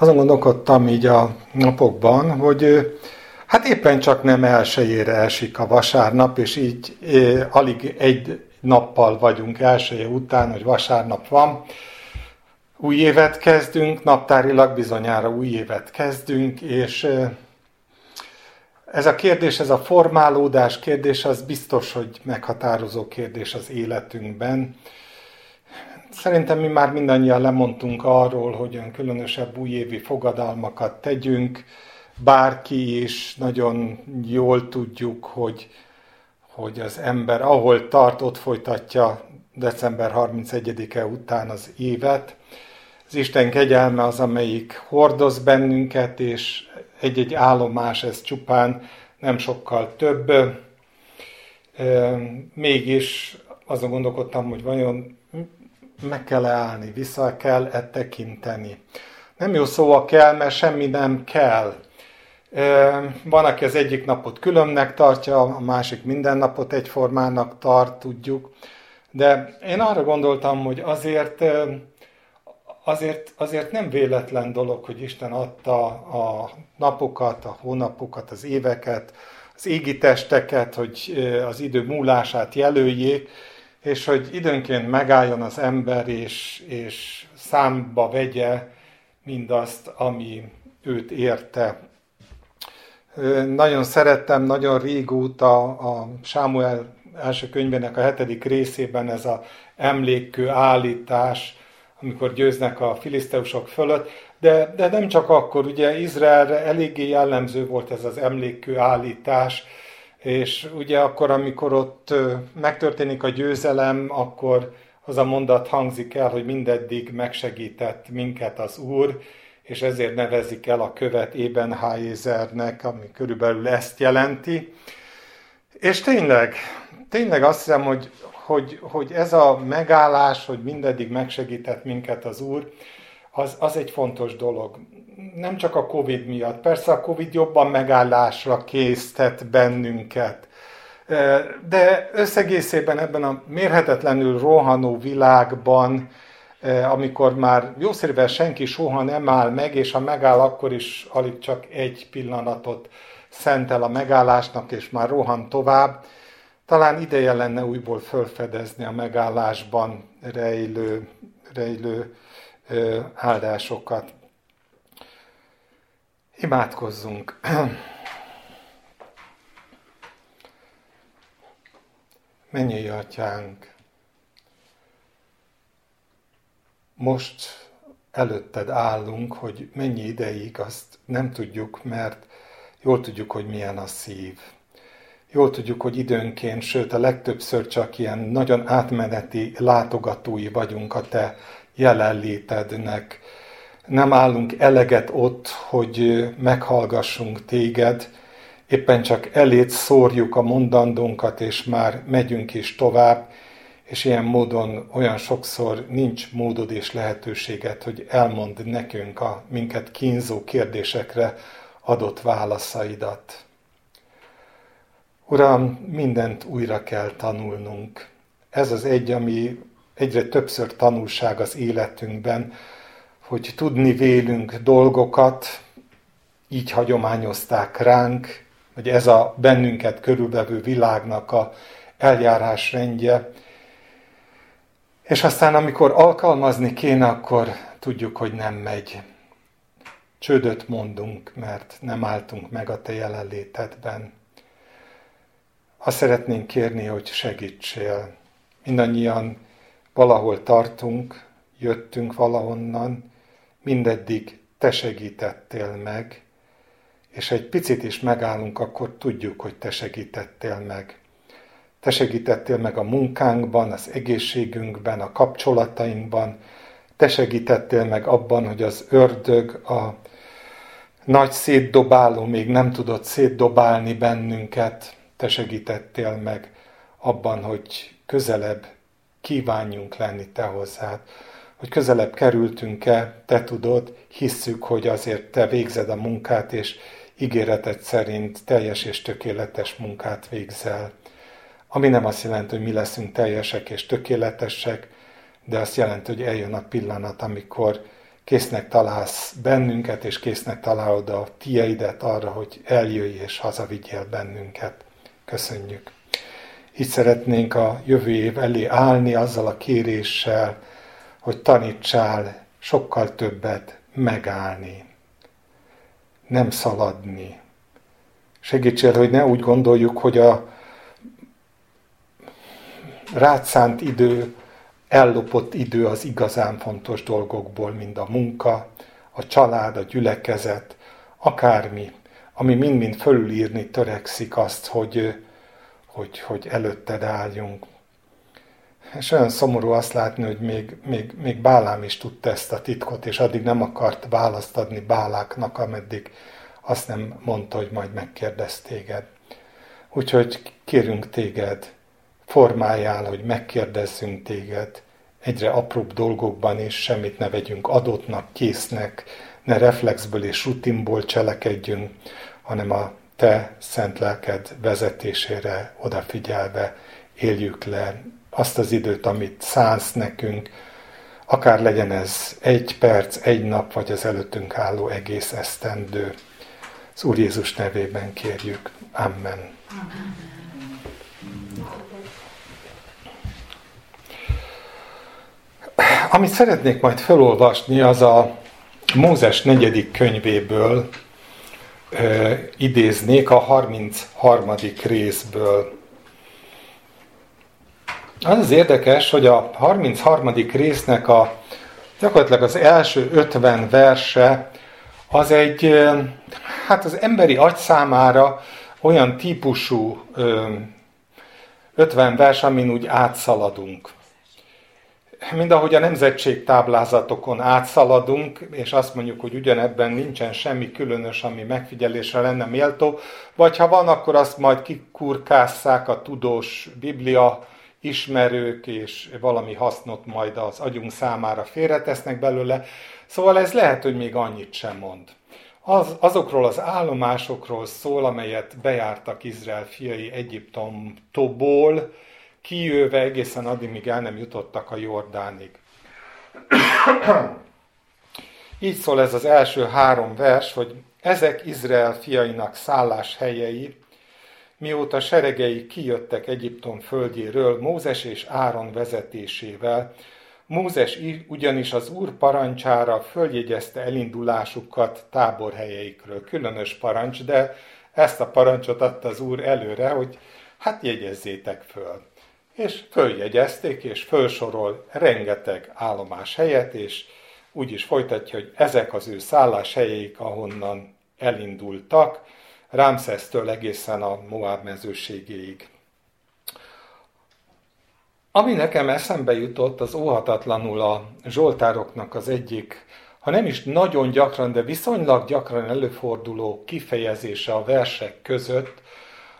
Azon gondolkodtam így a napokban, hogy hát éppen csak nem elsőjére esik a vasárnap, és így alig egy nappal vagyunk elsője után, hogy vasárnap van. Új évet kezdünk, naptárilag bizonyára új évet kezdünk, és ez a kérdés, ez a formálódás kérdés, az biztos, hogy meghatározó kérdés az életünkben. Szerintem mi már mindannyian lemondtunk arról, hogy olyan különösebb újévi fogadalmakat tegyünk. Bárki is nagyon jól tudjuk, hogy, hogy az ember ahol tart, ott folytatja december 31-e után az évet. Az Isten kegyelme az, amelyik hordoz bennünket, és egy-egy állomás, ez csupán nem sokkal több. Mégis azon gondolkodtam, hogy vajon meg kell állni, vissza kell -e tekinteni. Nem jó szó a kell, mert semmi nem kell. Van, aki az egyik napot különnek tartja, a másik minden napot egyformának tart, tudjuk. De én arra gondoltam, hogy azért, azért, azért nem véletlen dolog, hogy Isten adta a napokat, a hónapokat, az éveket, az égi testeket, hogy az idő múlását jelöljék, és hogy időnként megálljon az ember, és, és számba vegye mindazt, ami őt érte. Nagyon szerettem, nagyon régóta a Sámuel első könyvének a hetedik részében ez a emlékkő állítás, amikor győznek a filiszteusok fölött, de, de nem csak akkor, ugye Izraelre eléggé jellemző volt ez az emlékkő állítás, és ugye akkor, amikor ott megtörténik a győzelem, akkor az a mondat hangzik el, hogy mindeddig megsegített minket az Úr, és ezért nevezik el a követ Ebenhájézernek, ami körülbelül ezt jelenti. És tényleg, tényleg azt hiszem, hogy, hogy, hogy ez a megállás, hogy mindeddig megsegített minket az Úr, az, az egy fontos dolog nem csak a Covid miatt. Persze a Covid jobban megállásra késztet bennünket. De összegészében ebben a mérhetetlenül rohanó világban, amikor már jószerűen senki soha nem áll meg, és ha megáll, akkor is alig csak egy pillanatot szentel a megállásnak, és már rohan tovább, talán ideje lenne újból felfedezni a megállásban rejlő, rejlő áldásokat. Imádkozzunk! Mennyi atyánk! Most előtted állunk, hogy mennyi ideig, azt nem tudjuk, mert jól tudjuk, hogy milyen a szív. Jól tudjuk, hogy időnként, sőt a legtöbbször csak ilyen nagyon átmeneti látogatói vagyunk a te jelenlétednek, nem állunk eleget ott, hogy meghallgassunk téged, éppen csak elét szórjuk a mondandónkat, és már megyünk is tovább, és ilyen módon olyan sokszor nincs módod és lehetőséget, hogy elmond nekünk a minket kínzó kérdésekre adott válaszaidat. Uram, mindent újra kell tanulnunk. Ez az egy, ami egyre többször tanulság az életünkben, hogy tudni vélünk dolgokat, így hagyományozták ránk, hogy ez a bennünket körülvevő világnak a eljárásrendje. És aztán, amikor alkalmazni kéne, akkor tudjuk, hogy nem megy. Csődöt mondunk, mert nem álltunk meg a te jelenlétedben. Azt szeretnénk kérni, hogy segítsél. Mindannyian valahol tartunk, jöttünk valahonnan, mindeddig te segítettél meg, és egy picit is megállunk, akkor tudjuk, hogy te segítettél meg. Te segítettél meg a munkánkban, az egészségünkben, a kapcsolatainkban, te segítettél meg abban, hogy az ördög, a nagy szétdobáló még nem tudott szétdobálni bennünket, te segítettél meg abban, hogy közelebb kívánjunk lenni te hozzád hogy közelebb kerültünk-e, te tudod, hisszük, hogy azért te végzed a munkát, és ígéreted szerint teljes és tökéletes munkát végzel. Ami nem azt jelenti, hogy mi leszünk teljesek és tökéletesek, de azt jelenti, hogy eljön a pillanat, amikor késznek találsz bennünket, és késznek találod a tieidet arra, hogy eljöjj és hazavigyél bennünket. Köszönjük. Így szeretnénk a jövő év elé állni azzal a kéréssel, hogy tanítsál sokkal többet megállni, nem szaladni. Segítsél, hogy ne úgy gondoljuk, hogy a rátszánt idő, ellopott idő az igazán fontos dolgokból, mint a munka, a család, a gyülekezet, akármi, ami mind-mind fölülírni törekszik azt, hogy, hogy, hogy előtted álljunk. És olyan szomorú azt látni, hogy még, még, még Bálám is tudta ezt a titkot, és addig nem akart választ adni Báláknak, ameddig azt nem mondta, hogy majd megkérdez téged. Úgyhogy kérünk téged, formájál, hogy megkérdezzünk téged egyre apróbb dolgokban is, semmit ne vegyünk adottnak, késznek, ne reflexből és rutinból cselekedjünk, hanem a te szent lelked vezetésére odafigyelve éljük le azt az időt, amit szánsz nekünk, akár legyen ez egy perc, egy nap, vagy az előttünk álló egész esztendő. Az Úr Jézus nevében kérjük. Amen. Amen. Amit szeretnék majd felolvasni, az a Mózes negyedik könyvéből ö, idéznék a 33. részből. Az az érdekes, hogy a 33. résznek a gyakorlatilag az első 50 verse az egy, hát az emberi agy számára olyan típusú 50 vers, amin úgy átszaladunk mind ahogy a nemzetség táblázatokon átszaladunk, és azt mondjuk, hogy ugyanebben nincsen semmi különös, ami megfigyelésre lenne méltó, vagy ha van, akkor azt majd kikurkásszák a tudós biblia ismerők, és valami hasznot majd az agyunk számára félretesznek belőle. Szóval ez lehet, hogy még annyit sem mond. Az, azokról az állomásokról szól, amelyet bejártak Izrael fiai Egyiptomtóból, kijöve egészen addig, míg el nem jutottak a Jordánig. Így szól ez az első három vers, hogy ezek Izrael fiainak szálláshelyei, mióta seregei kijöttek Egyiptom földjéről Mózes és Áron vezetésével, Mózes ugyanis az úr parancsára följegyezte elindulásukat táborhelyeikről. Különös parancs, de ezt a parancsot adta az úr előre, hogy hát jegyezzétek föl és följegyezték, és felsorol rengeteg állomás helyet, és úgy is folytatja, hogy ezek az ő szálláshelyék, ahonnan elindultak, Rámszesztől egészen a Moab mezőségéig. Ami nekem eszembe jutott, az óhatatlanul a Zsoltároknak az egyik, ha nem is nagyon gyakran, de viszonylag gyakran előforduló kifejezése a versek között,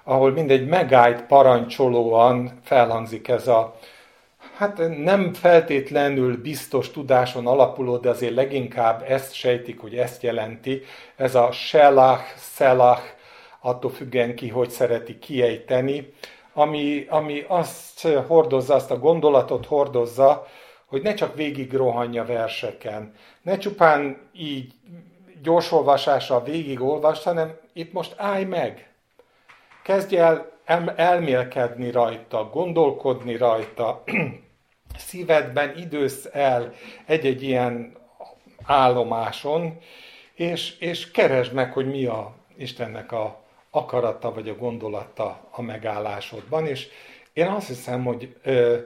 ahol mindegy megállt parancsolóan felhangzik ez a, hát nem feltétlenül biztos tudáson alapuló, de azért leginkább ezt sejtik, hogy ezt jelenti. Ez a selach, szelach, attól függően ki, hogy szereti kiejteni, ami, ami azt hordozza, azt a gondolatot hordozza, hogy ne csak végig rohanja verseken, ne csupán így gyorsolvasásra végig olvas, hanem itt most állj meg, Kezdj el elmélkedni rajta, gondolkodni rajta, szívedben idősz el egy-egy ilyen állomáson, és, és keresd meg, hogy mi a Istennek a akarata vagy a gondolata a megállásodban, és én azt hiszem, hogy ö,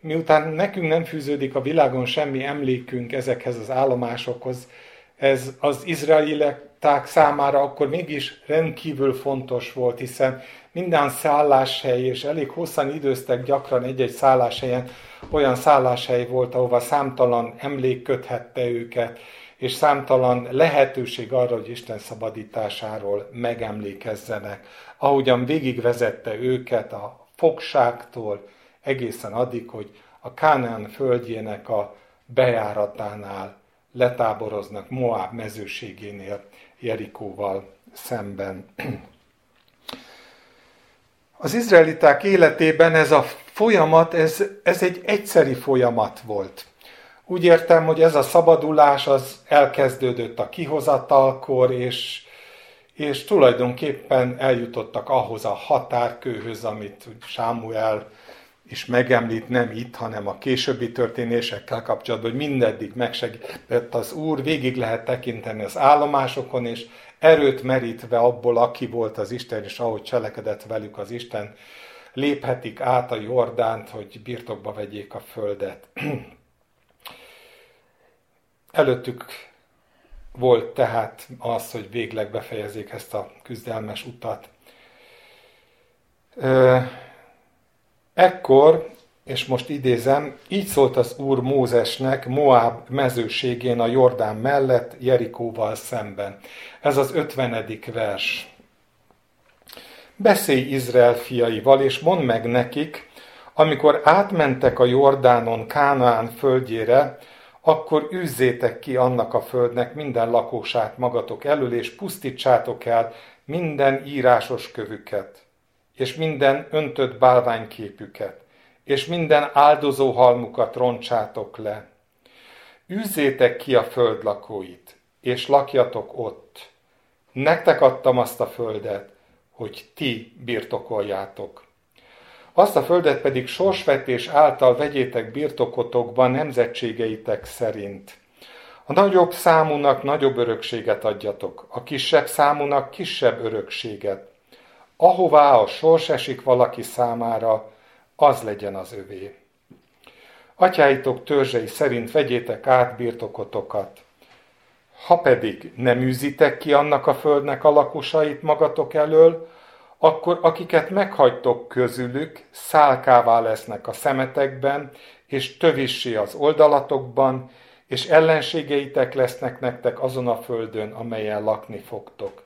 miután nekünk nem fűződik a világon semmi emlékünk ezekhez az állomásokhoz, ez az izraeliták számára akkor mégis rendkívül fontos volt, hiszen minden szálláshely, és elég hosszan időztek gyakran egy-egy szálláshelyen, olyan szálláshely volt, ahova számtalan emlék köthette őket, és számtalan lehetőség arra, hogy Isten szabadításáról megemlékezzenek, ahogyan végigvezette őket a fogságtól egészen addig, hogy a Kánaán földjének a bejáratánál letáboroznak Moab mezőségénél Jerikóval szemben. Az izraeliták életében ez a folyamat, ez, ez egy egyszeri folyamat volt. Úgy értem, hogy ez a szabadulás az elkezdődött a kihozatalkor, és, és tulajdonképpen eljutottak ahhoz a határkőhöz, amit Sámuel is megemlít, nem itt, hanem a későbbi történésekkel kapcsolatban, hogy mindeddig megsegített az Úr, végig lehet tekinteni az állomásokon, és erőt merítve abból, aki volt az Isten, és ahogy cselekedett velük az Isten, léphetik át a Jordánt, hogy birtokba vegyék a földet. Előttük volt tehát az, hogy végleg befejezzék ezt a küzdelmes utat. Ekkor, és most idézem, így szólt az Úr Mózesnek Moab mezőségén a Jordán mellett Jerikóval szemben. Ez az ötvenedik vers. Beszélj Izrael fiaival, és mondd meg nekik, amikor átmentek a Jordánon Kánaán földjére, akkor űzzétek ki annak a földnek minden lakósát magatok elől, és pusztítsátok el minden írásos kövüket, és minden öntött bálványképüket, és minden áldozó halmukat roncsátok le. Űzzétek ki a föld lakóit, és lakjatok ott. Nektek adtam azt a földet, hogy ti birtokoljátok. Azt a földet pedig sorsvetés által vegyétek birtokotokba nemzetségeitek szerint. A nagyobb számúnak nagyobb örökséget adjatok, a kisebb számúnak kisebb örökséget. Ahová a sors esik valaki számára, az legyen az övé. Atyáitok törzsei szerint vegyétek át birtokotokat. Ha pedig nem űzitek ki annak a földnek a lakosait magatok elől, akkor akiket meghagytok közülük, szálkává lesznek a szemetekben, és tövissé az oldalatokban, és ellenségeitek lesznek nektek azon a földön, amelyen lakni fogtok.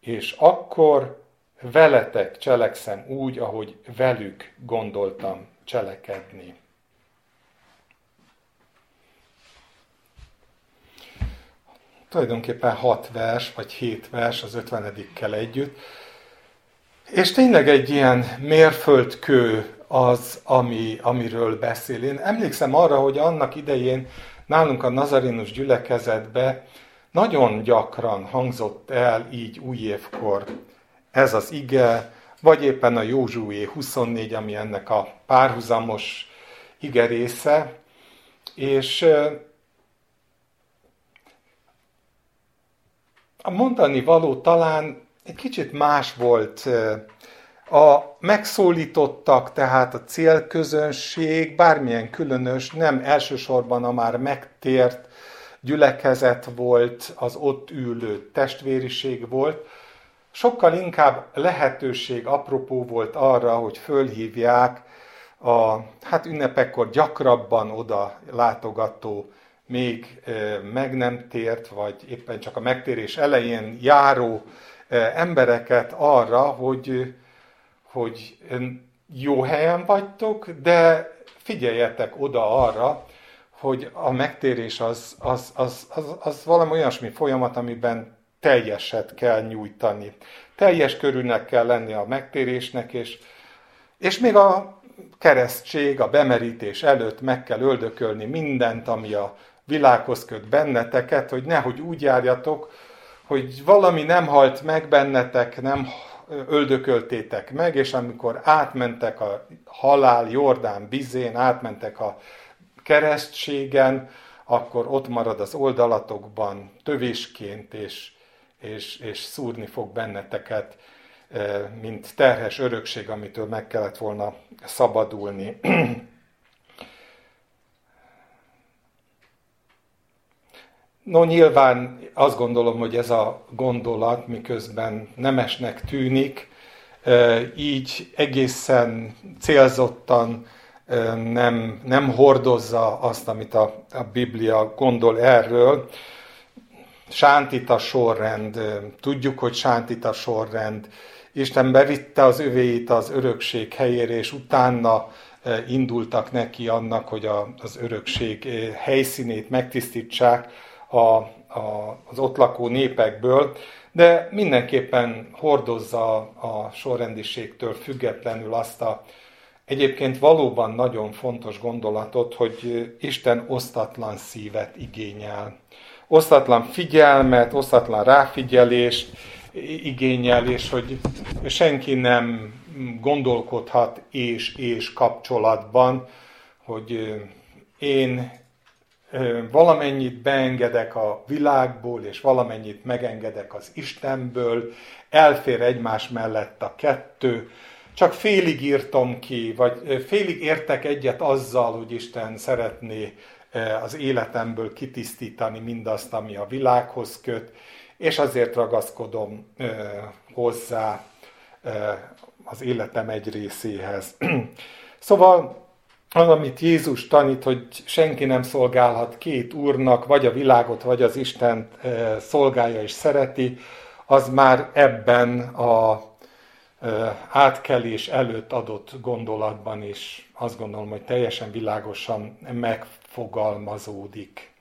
És akkor veletek cselekszem úgy, ahogy velük gondoltam cselekedni. Tulajdonképpen hat vers, vagy hét vers az ötvenedikkel együtt. És tényleg egy ilyen mérföldkő az, ami, amiről beszél. Én emlékszem arra, hogy annak idején nálunk a Nazarinus gyülekezetbe nagyon gyakran hangzott el így új évkor ez az ige, vagy éppen a Józsué 24, ami ennek a párhuzamos ige része, és a mondani való talán egy kicsit más volt. A megszólítottak, tehát a célközönség, bármilyen különös, nem elsősorban a már megtért gyülekezet volt, az ott ülő testvériség volt, sokkal inkább lehetőség, apropó volt arra, hogy fölhívják a hát ünnepekkor gyakrabban oda látogató, még meg nem tért, vagy éppen csak a megtérés elején járó embereket arra, hogy, hogy jó helyen vagytok, de figyeljetek oda arra, hogy a megtérés az, az, az, az, az valami olyasmi folyamat, amiben teljeset kell nyújtani. Teljes körülnek kell lenni a megtérésnek, és, és még a keresztség, a bemerítés előtt meg kell öldökölni mindent, ami a világhoz köt benneteket, hogy nehogy úgy járjatok, hogy valami nem halt meg bennetek, nem öldököltétek meg, és amikor átmentek a halál Jordán bizén, átmentek a keresztségen, akkor ott marad az oldalatokban tövésként, és, és, és szúrni fog benneteket, mint terhes örökség, amitől meg kellett volna szabadulni. No, nyilván azt gondolom, hogy ez a gondolat, miközben nemesnek tűnik, így egészen célzottan nem, nem hordozza azt, amit a, a Biblia gondol erről. Sántita sorrend, tudjuk, hogy sántita sorrend. Isten bevitte az övéit az örökség helyére, és utána indultak neki annak, hogy a, az örökség helyszínét megtisztítsák a, a, az ott lakó népekből, de mindenképpen hordozza a sorrendiségtől függetlenül azt a egyébként valóban nagyon fontos gondolatot, hogy Isten osztatlan szívet igényel. Osztatlan figyelmet, osztatlan ráfigyelést igényel, és hogy senki nem gondolkodhat és-és kapcsolatban, hogy én valamennyit beengedek a világból, és valamennyit megengedek az Istenből, elfér egymás mellett a kettő, csak félig írtam ki, vagy félig értek egyet azzal, hogy Isten szeretné az életemből kitisztítani mindazt, ami a világhoz köt, és azért ragaszkodom hozzá az életem egy részéhez. Szóval az, amit Jézus tanít, hogy senki nem szolgálhat két úrnak, vagy a világot, vagy az Istent szolgálja és szereti, az már ebben a átkelés előtt adott gondolatban is azt gondolom, hogy teljesen világosan megfogalmazódik.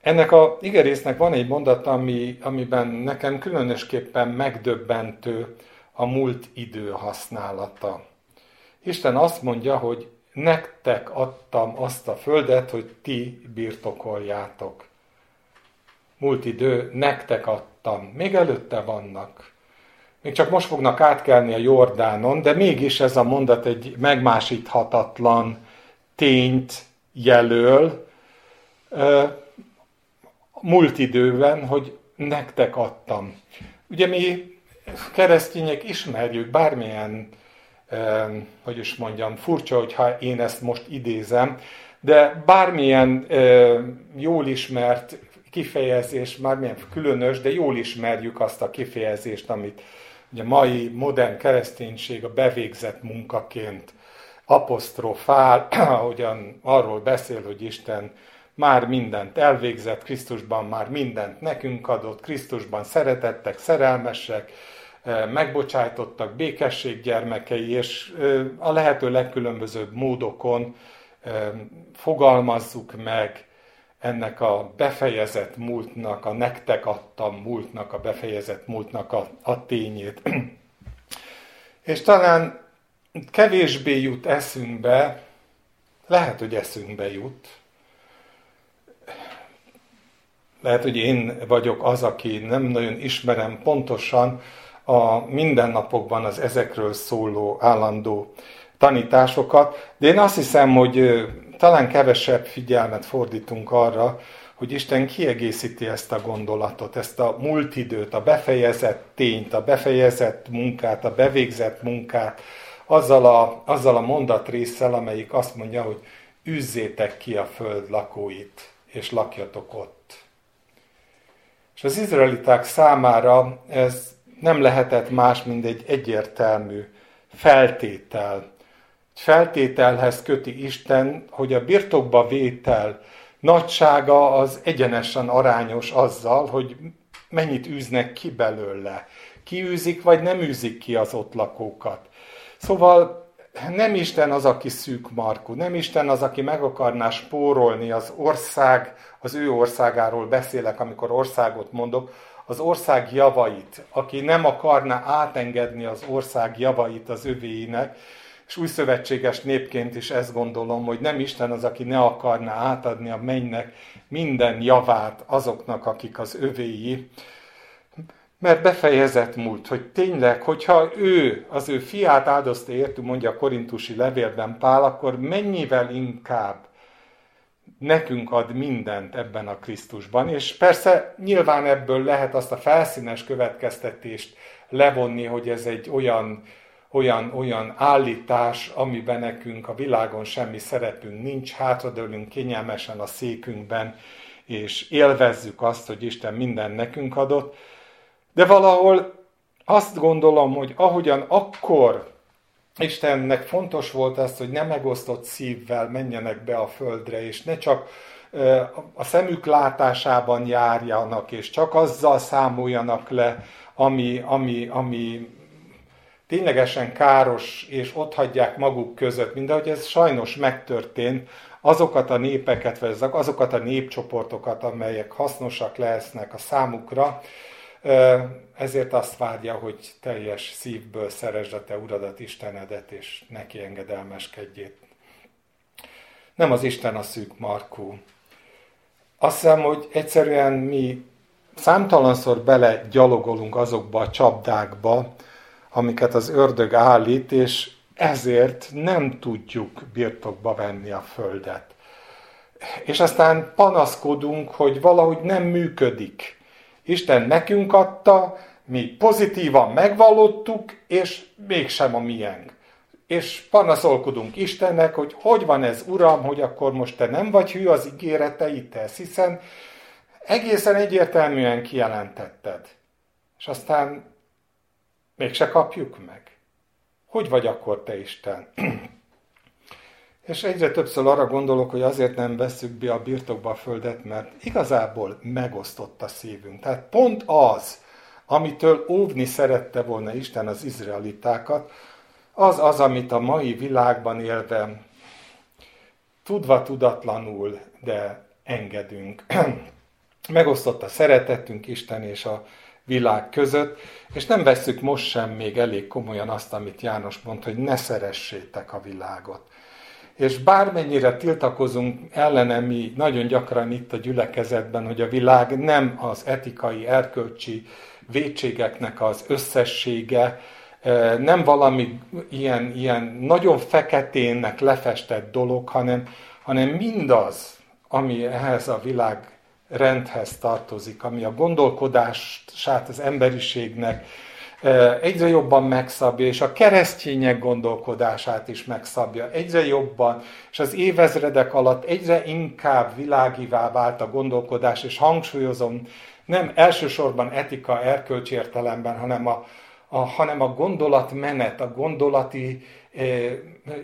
Ennek a igerésznek van egy mondat, ami, amiben nekem különösképpen megdöbbentő a múlt idő használata. Isten azt mondja, hogy nektek adtam azt a földet, hogy ti birtokoljátok. Múlt idő, nektek adtam. Még előtte vannak. Még csak most fognak átkelni a Jordánon, de mégis ez a mondat egy megmásíthatatlan tényt jelöl múlt időben, hogy nektek adtam. Ugye mi keresztények ismerjük bármilyen hogy is mondjam, furcsa, hogyha én ezt most idézem, de bármilyen jól ismert kifejezés, bármilyen különös, de jól ismerjük azt a kifejezést, amit ugye mai modern kereszténység a bevégzett munkaként apostrofál, ahogyan arról beszél, hogy Isten már mindent elvégzett, Krisztusban már mindent nekünk adott, Krisztusban szeretettek, szerelmesek, megbocsájtottak, békesség gyermekei, és a lehető legkülönbözőbb módokon fogalmazzuk meg ennek a befejezett múltnak, a nektek adtam múltnak, a befejezett múltnak a, a tényét. És talán kevésbé jut eszünkbe, lehet, hogy eszünkbe jut, lehet, hogy én vagyok az, aki nem nagyon ismerem pontosan a mindennapokban az ezekről szóló állandó tanításokat, de én azt hiszem, hogy talán kevesebb figyelmet fordítunk arra, hogy Isten kiegészíti ezt a gondolatot, ezt a múlt időt, a befejezett tényt, a befejezett munkát, a bevégzett munkát, azzal a, azzal a mondatrészsel, amelyik azt mondja, hogy üzzétek ki a föld lakóit, és lakjatok ott. És az izraeliták számára ez nem lehetett más, mint egy egyértelmű feltétel. Egy feltételhez köti Isten, hogy a birtokba vétel nagysága az egyenesen arányos azzal, hogy mennyit űznek ki belőle. Kiűzik, vagy nem űzik ki az ott lakókat. Szóval nem Isten az, aki szűk markú, nem Isten az, aki meg akarná spórolni az ország, az ő országáról beszélek, amikor országot mondok, az ország javait, aki nem akarná átengedni az ország javait az övéinek, és új szövetséges népként is ezt gondolom, hogy nem Isten az, aki ne akarná átadni a mennynek minden javát azoknak, akik az övéi, mert befejezett múlt, hogy tényleg, hogyha ő, az ő fiát áldozta értünk, mondja a korintusi levélben Pál, akkor mennyivel inkább nekünk ad mindent ebben a Krisztusban. És persze nyilván ebből lehet azt a felszínes következtetést levonni, hogy ez egy olyan, olyan, olyan állítás, amiben nekünk a világon semmi szerepünk nincs, hátradőlünk kényelmesen a székünkben, és élvezzük azt, hogy Isten minden nekünk adott. De valahol azt gondolom, hogy ahogyan akkor Istennek fontos volt az, hogy nem megosztott szívvel menjenek be a földre, és ne csak a szemük látásában járjanak, és csak azzal számoljanak le, ami, ami, ami ténylegesen káros, és ott hagyják maguk között, mint ahogy ez sajnos megtörtént, azokat a népeket, vagy azokat a népcsoportokat, amelyek hasznosak lesznek a számukra, ezért azt várja, hogy teljes szívből szeresd a te uradat, Istenedet, és neki engedelmeskedjét. Nem az Isten a szűk markú. Azt hiszem, hogy egyszerűen mi számtalanszor bele gyalogolunk azokba a csapdákba, amiket az ördög állít, és ezért nem tudjuk birtokba venni a földet. És aztán panaszkodunk, hogy valahogy nem működik. Isten nekünk adta, mi pozitívan megvallottuk, és mégsem a miénk. És panaszolkodunk Istennek, hogy hogy van ez, Uram, hogy akkor most te nem vagy hű az ígéreteidhez, hiszen egészen egyértelműen kijelentetted. És aztán mégse kapjuk meg. Hogy vagy akkor te Isten? És egyre többször arra gondolok, hogy azért nem veszük be a birtokba a földet, mert igazából megosztott a szívünk. Tehát pont az, amitől óvni szerette volna Isten az izraelitákat, az az, amit a mai világban élve tudva tudatlanul, de engedünk. Megosztott a szeretetünk Isten és a világ között, és nem vesszük most sem még elég komolyan azt, amit János mond, hogy ne szeressétek a világot. És bármennyire tiltakozunk ellene mi nagyon gyakran itt a gyülekezetben, hogy a világ nem az etikai, erkölcsi vétségeknek az összessége, e, nem valami ilyen, ilyen nagyon feketénnek lefestett dolog, hanem, hanem mindaz, ami ehhez a világ rendhez tartozik, ami a gondolkodását az emberiségnek egyre jobban megszabja, és a keresztények gondolkodását is megszabja. Egyre jobban, és az évezredek alatt egyre inkább világivá vált a gondolkodás, és hangsúlyozom, nem elsősorban etika, erkölcs értelemben, hanem a, a, hanem a gondolatmenet, a gondolati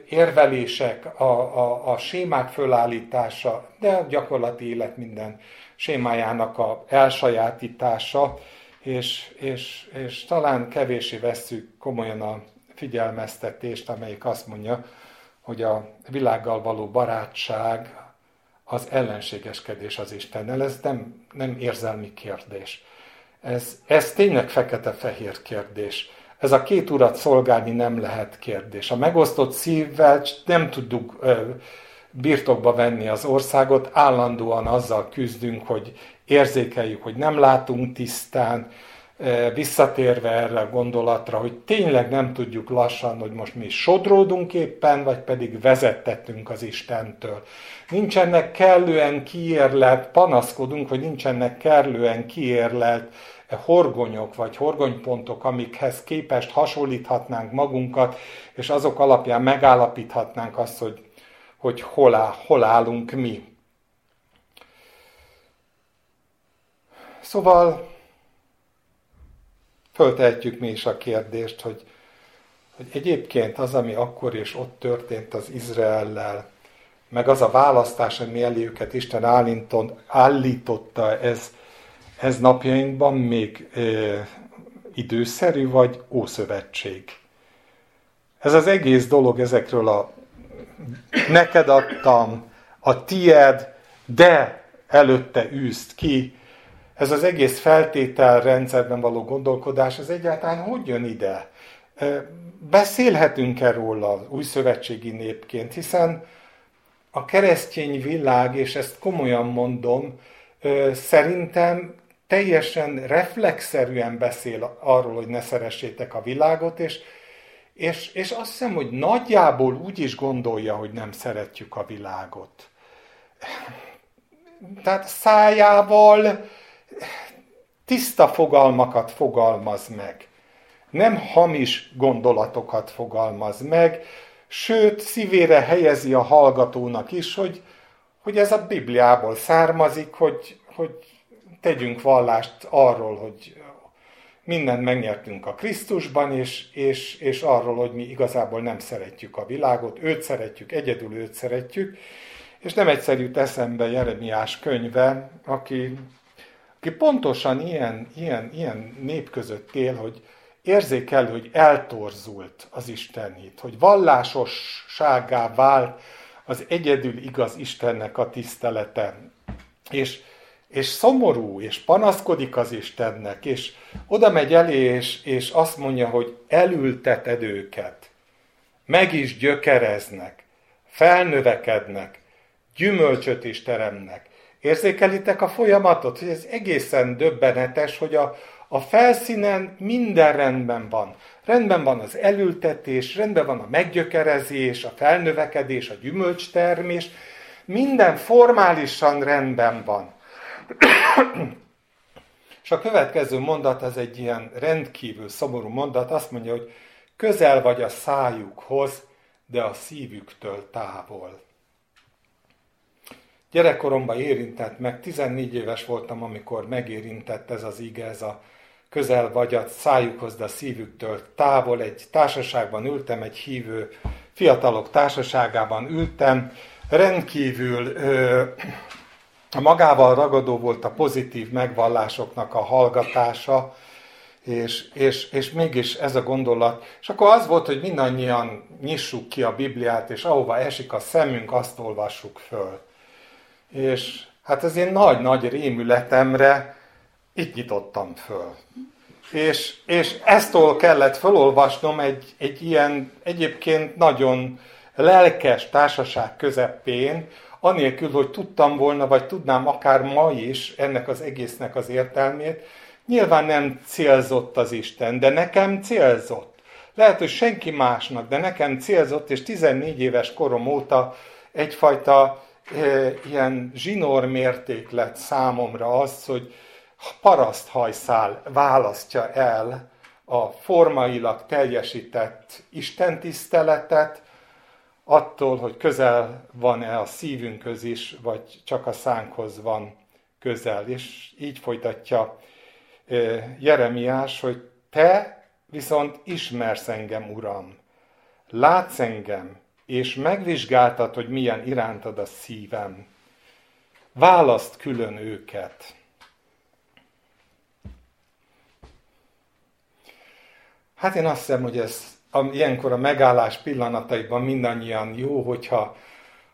érvelések, a, a, a sémák fölállítása, de a gyakorlati élet minden sémájának a elsajátítása, és, és, és talán kevésé vesszük komolyan a figyelmeztetést, amelyik azt mondja, hogy a világgal való barátság az ellenségeskedés az Istennel. Ez nem, nem érzelmi kérdés. Ez, ez tényleg fekete-fehér kérdés. Ez a két urat szolgálni nem lehet kérdés. A megosztott szívvel nem tudjuk birtokba venni az országot, állandóan azzal küzdünk, hogy érzékeljük, hogy nem látunk tisztán, e, visszatérve erre a gondolatra, hogy tényleg nem tudjuk lassan, hogy most mi sodródunk éppen, vagy pedig vezettetünk az Istentől. Nincsenek kellően kiérlelt, panaszkodunk, hogy nincsenek kellően kiérlelt horgonyok, vagy horgonypontok, amikhez képest hasonlíthatnánk magunkat, és azok alapján megállapíthatnánk azt, hogy hogy hol, áll, hol állunk mi. Szóval föltehetjük mi is a kérdést, hogy, hogy egyébként az, ami akkor és ott történt az Izraellel, meg az a választás, ami elé őket Isten állította, ez, ez napjainkban még e, időszerű, vagy ószövetség. Ez az egész dolog ezekről a neked adtam, a tied, de előtte űzt ki. Ez az egész feltételrendszerben való gondolkodás, ez egyáltalán hogy jön ide? Beszélhetünk-e róla új szövetségi népként, hiszen a keresztény világ, és ezt komolyan mondom, szerintem teljesen reflexzerűen beszél arról, hogy ne szeressétek a világot, és és, és azt hiszem, hogy nagyjából úgy is gondolja, hogy nem szeretjük a világot. Tehát szájával tiszta fogalmakat fogalmaz meg. Nem hamis gondolatokat fogalmaz meg, sőt, szívére helyezi a hallgatónak is, hogy, hogy ez a Bibliából származik, hogy, hogy tegyünk vallást arról, hogy mindent megnyertünk a Krisztusban, és, és, és arról, hogy mi igazából nem szeretjük a világot, őt szeretjük, egyedül őt szeretjük, és nem egyszer jut eszembe Jeremiás könyve, aki, aki pontosan ilyen, ilyen, ilyen nép között él, hogy érzékel, hogy eltorzult az Istenét, hogy vallásosságá vált az egyedül igaz Istennek a tisztelete. És, és szomorú, és panaszkodik az Istennek, és oda megy elé, és, és azt mondja, hogy elülteted őket, meg is gyökereznek, felnövekednek, gyümölcsöt is teremnek. Érzékelitek a folyamatot, hogy ez egészen döbbenetes, hogy a, a felszínen minden rendben van. Rendben van az elültetés, rendben van a meggyökerezés, a felnövekedés, a gyümölcstermés, minden formálisan rendben van. És a következő mondat, az egy ilyen rendkívül szomorú mondat, azt mondja, hogy közel vagy a szájukhoz, de a szívüktől távol. Gyerekkoromban érintett meg, 14 éves voltam, amikor megérintett ez az ige, ez a közel vagy a szájukhoz, de a szívüktől távol. Egy társaságban ültem, egy hívő fiatalok társaságában ültem, rendkívül ö, magával ragadó volt a pozitív megvallásoknak a hallgatása, és, és, és mégis ez a gondolat. És akkor az volt, hogy mindannyian nyissuk ki a Bibliát, és ahova esik a szemünk, azt olvassuk föl. És hát az én nagy-nagy rémületemre itt nyitottam föl. És, és eztől kellett felolvasnom egy, egy ilyen egyébként nagyon lelkes társaság közepén, anélkül, hogy tudtam volna, vagy tudnám akár ma is ennek az egésznek az értelmét, nyilván nem célzott az Isten, de nekem célzott. Lehet, hogy senki másnak, de nekem célzott, és 14 éves korom óta egyfajta ilyen zsinór mérték lett számomra az, hogy paraszthajszál választja el a formailag teljesített istentiszteletet, attól, hogy közel van-e a szívünkhöz is, vagy csak a szánkhoz van közel. És így folytatja Jeremiás, hogy te viszont ismersz engem, Uram, látsz engem, és megvizsgáltad, hogy milyen irántad a szívem. Választ külön őket. Hát én azt hiszem, hogy ez a, ilyenkor a megállás pillanataiban mindannyian jó, hogyha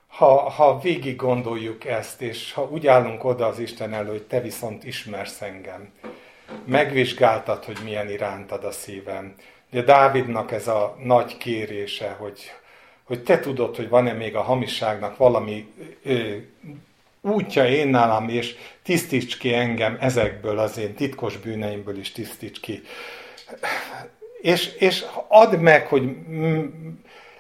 ha, ha végig gondoljuk ezt, és ha úgy állunk oda az Isten elő, hogy te viszont ismersz engem, megvizsgáltad, hogy milyen irántad a szívem. Ugye Dávidnak ez a nagy kérése, hogy, hogy te tudod, hogy van-e még a hamisságnak valami ö, útja én nálam, és tisztíts ki engem ezekből az én titkos bűneimből is tisztíts ki. És, és add meg, hogy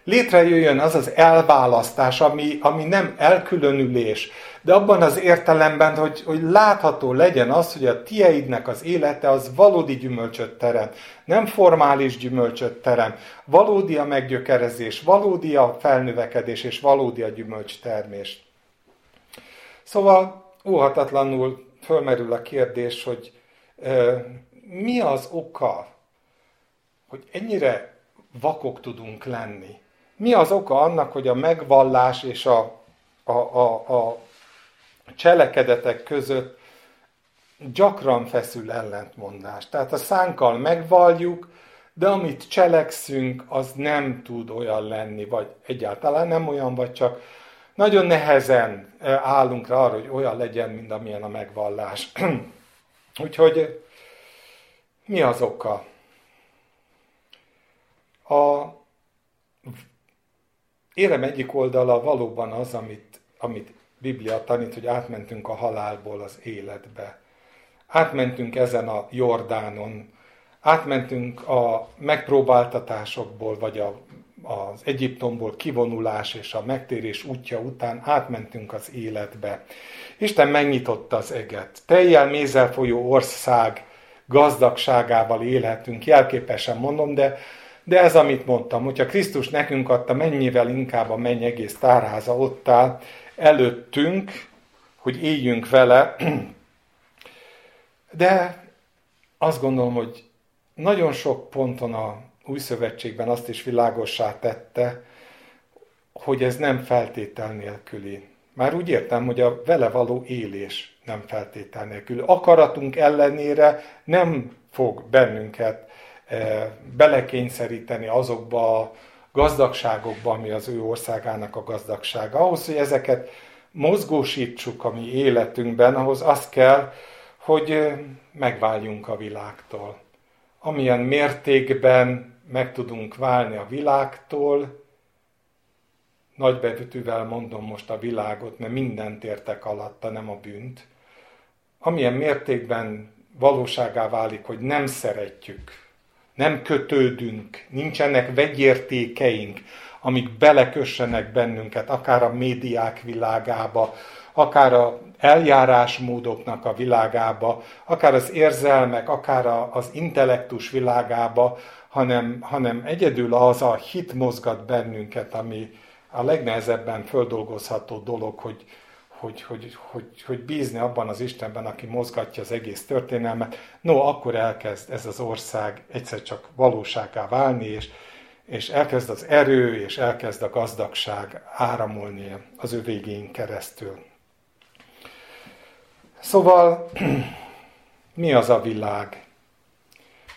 létrejöjjön az az elválasztás, ami, ami nem elkülönülés, de abban az értelemben, hogy, hogy látható legyen az, hogy a tieidnek az élete az valódi gyümölcsöt terem, nem formális gyümölcsöt terem, valódi a meggyökerezés, valódi a felnövekedés és valódi a gyümölcstermés. Szóval óhatatlanul fölmerül a kérdés, hogy e, mi az oka hogy ennyire vakok tudunk lenni. Mi az oka annak, hogy a megvallás és a, a, a, a cselekedetek között gyakran feszül ellentmondás. Tehát a szánkkal megvalljuk, de amit cselekszünk, az nem tud olyan lenni, vagy egyáltalán nem olyan, vagy csak nagyon nehezen állunk rá arra, hogy olyan legyen, mint amilyen a megvallás. Úgyhogy mi az oka? A érem egyik oldala valóban az, amit, amit Biblia tanít, hogy átmentünk a halálból az életbe. Átmentünk ezen a Jordánon, átmentünk a megpróbáltatásokból, vagy a, az Egyiptomból kivonulás és a megtérés útja után átmentünk az életbe. Isten megnyitotta az eget. Teljel mézel folyó ország gazdagságával élhetünk, jelképesen mondom, de de ez, amit mondtam, hogyha Krisztus nekünk adta, mennyivel inkább a menny egész tárháza ott áll előttünk, hogy éljünk vele. De azt gondolom, hogy nagyon sok ponton a új szövetségben azt is világossá tette, hogy ez nem feltétel nélküli. Már úgy értem, hogy a vele való élés nem feltétel nélküli. Akaratunk ellenére nem fog bennünket belekényszeríteni azokba a gazdagságokba, ami az ő országának a gazdagsága. Ahhoz, hogy ezeket mozgósítsuk a mi életünkben, ahhoz az kell, hogy megváljunk a világtól. Amilyen mértékben meg tudunk válni a világtól, nagybetűvel mondom most a világot, mert mindent értek alatta, nem a bűnt, amilyen mértékben valóságá válik, hogy nem szeretjük, nem kötődünk, nincsenek vegyértékeink, amik belekössenek bennünket, akár a médiák világába, akár a eljárásmódoknak a világába, akár az érzelmek, akár az intellektus világába, hanem, hanem egyedül az a hit mozgat bennünket, ami a legnehezebben földolgozható dolog, hogy, hogy, hogy, hogy, hogy bízni abban az Istenben, aki mozgatja az egész történelmet. No, akkor elkezd ez az ország egyszer csak valóságá válni, és, és elkezd az erő, és elkezd a gazdagság áramolni az ő végén keresztül. Szóval, mi az a világ?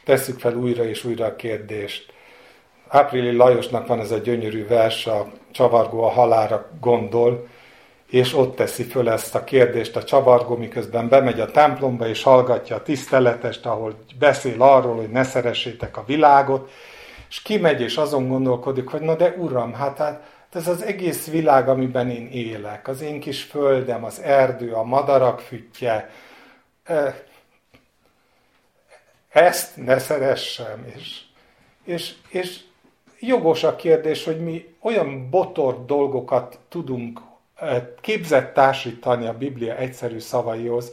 Tesszük fel újra és újra a kérdést. Áprili Lajosnak van ez a gyönyörű vers, a csavargó a halára gondol, és ott teszi föl ezt a kérdést a csavargó, miközben bemegy a templomba, és hallgatja a tiszteletest, ahol beszél arról, hogy ne szeressétek a világot, és kimegy, és azon gondolkodik, hogy na de uram, hát, hát ez az egész világ, amiben én élek, az én kis földem, az erdő, a madarak füttje, ezt ne szeressem. És, és, és jogos a kérdés, hogy mi olyan botor dolgokat tudunk képzett társítani a Biblia egyszerű szavaihoz,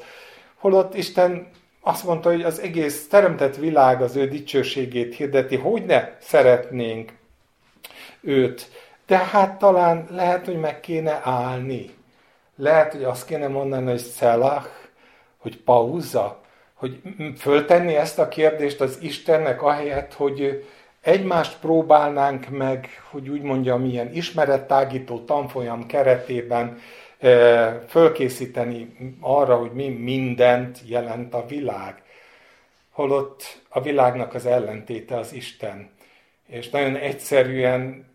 holott Isten azt mondta, hogy az egész teremtett világ az ő dicsőségét hirdeti, hogy ne szeretnénk őt. De hát talán lehet, hogy meg kéne állni. Lehet, hogy azt kéne mondani, hogy szelach, hogy pauza, hogy föltenni ezt a kérdést az Istennek ahelyett, hogy egymást próbálnánk meg, hogy úgy mondjam, milyen ismerettágító tanfolyam keretében eh, fölkészíteni arra, hogy mi mindent jelent a világ. Holott a világnak az ellentéte az Isten. És nagyon egyszerűen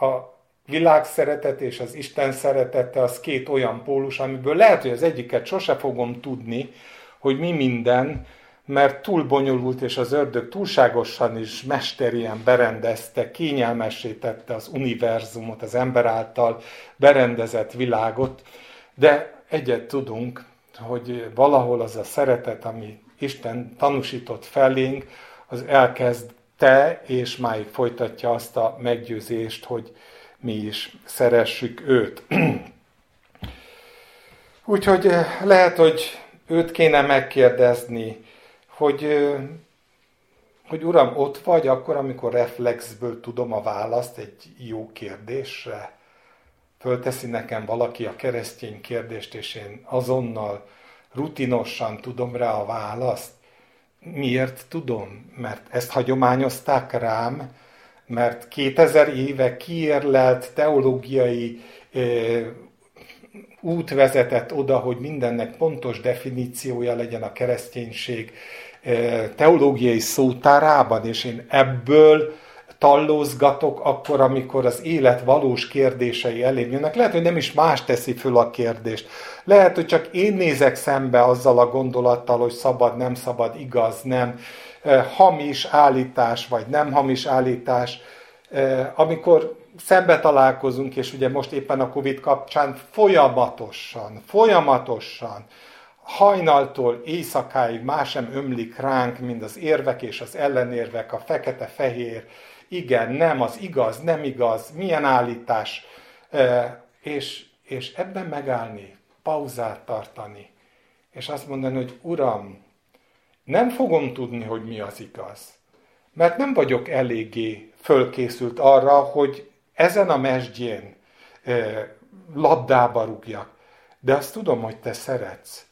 a világ szeretet és az Isten szeretete az két olyan pólus, amiből lehet, hogy az egyiket sose fogom tudni, hogy mi minden, mert túl bonyolult, és az ördög túlságosan is mesterien berendezte, kényelmessé tette az univerzumot, az ember által berendezett világot, de egyet tudunk, hogy valahol az a szeretet, ami Isten tanúsított felénk, az elkezdte, és máig folytatja azt a meggyőzést, hogy mi is szeressük őt. Úgyhogy lehet, hogy őt kéne megkérdezni, hogy, hogy Uram, ott vagy akkor, amikor reflexből tudom a választ egy jó kérdésre? Fölteszi nekem valaki a keresztény kérdést, és én azonnal rutinosan tudom rá a választ. Miért tudom? Mert ezt hagyományozták rám, mert 2000 éve kiérlelt teológiai út vezetett oda, hogy mindennek pontos definíciója legyen a kereszténység teológiai szótárában, és én ebből tallózgatok akkor, amikor az élet valós kérdései elém jönnek. Lehet, hogy nem is más teszi föl a kérdést. Lehet, hogy csak én nézek szembe azzal a gondolattal, hogy szabad, nem szabad, igaz, nem, hamis állítás, vagy nem hamis állítás. Amikor szembe találkozunk, és ugye most éppen a Covid kapcsán folyamatosan, folyamatosan hajnaltól éjszakáig más sem ömlik ránk, mint az érvek és az ellenérvek, a fekete-fehér, igen, nem, az igaz, nem igaz, milyen állítás, és, és ebben megállni, pauzát tartani, és azt mondani, hogy Uram, nem fogom tudni, hogy mi az igaz, mert nem vagyok eléggé fölkészült arra, hogy ezen a mesdjén labdába rúgjak, de azt tudom, hogy te szeretsz.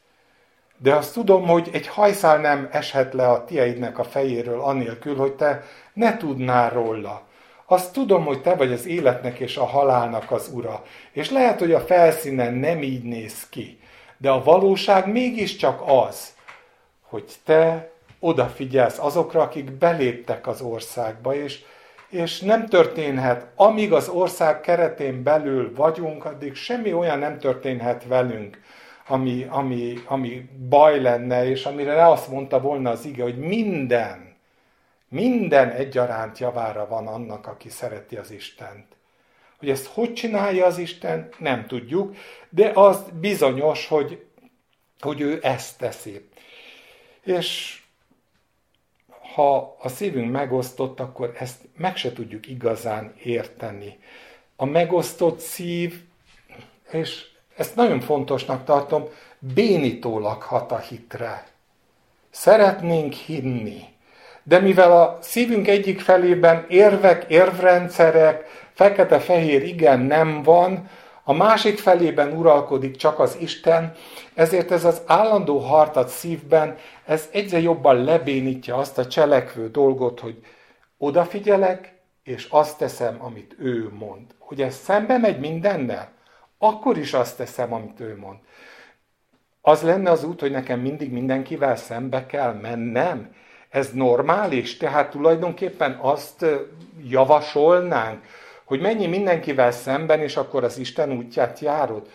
De azt tudom, hogy egy hajszál nem eshet le a tieidnek a fejéről anélkül, hogy te ne tudnál róla. Azt tudom, hogy te vagy az életnek és a halálnak az ura. És lehet, hogy a felszínen nem így néz ki. De a valóság mégiscsak az, hogy te odafigyelsz azokra, akik beléptek az országba, és, és nem történhet, amíg az ország keretén belül vagyunk, addig semmi olyan nem történhet velünk, ami, ami, ami baj lenne, és amire le azt mondta volna az ige, hogy minden, minden egyaránt javára van annak, aki szereti az Istent. Hogy ezt hogy csinálja az Isten, nem tudjuk, de az bizonyos, hogy, hogy ő ezt teszi. És ha a szívünk megosztott, akkor ezt meg se tudjuk igazán érteni. A megosztott szív, és ezt nagyon fontosnak tartom, bénítólag hat a hitre. Szeretnénk hinni. De mivel a szívünk egyik felében érvek, érvrendszerek, fekete-fehér igen nem van, a másik felében uralkodik csak az Isten, ezért ez az állandó hartat szívben, ez egyre jobban lebénítja azt a cselekvő dolgot, hogy odafigyelek, és azt teszem, amit ő mond. Hogy ez szembe megy mindennel, akkor is azt teszem, amit ő mond. Az lenne az út, hogy nekem mindig mindenkivel szembe kell mennem. Ez normális, tehát tulajdonképpen azt javasolnánk, hogy mennyi mindenkivel szemben, és akkor az Isten útját járod.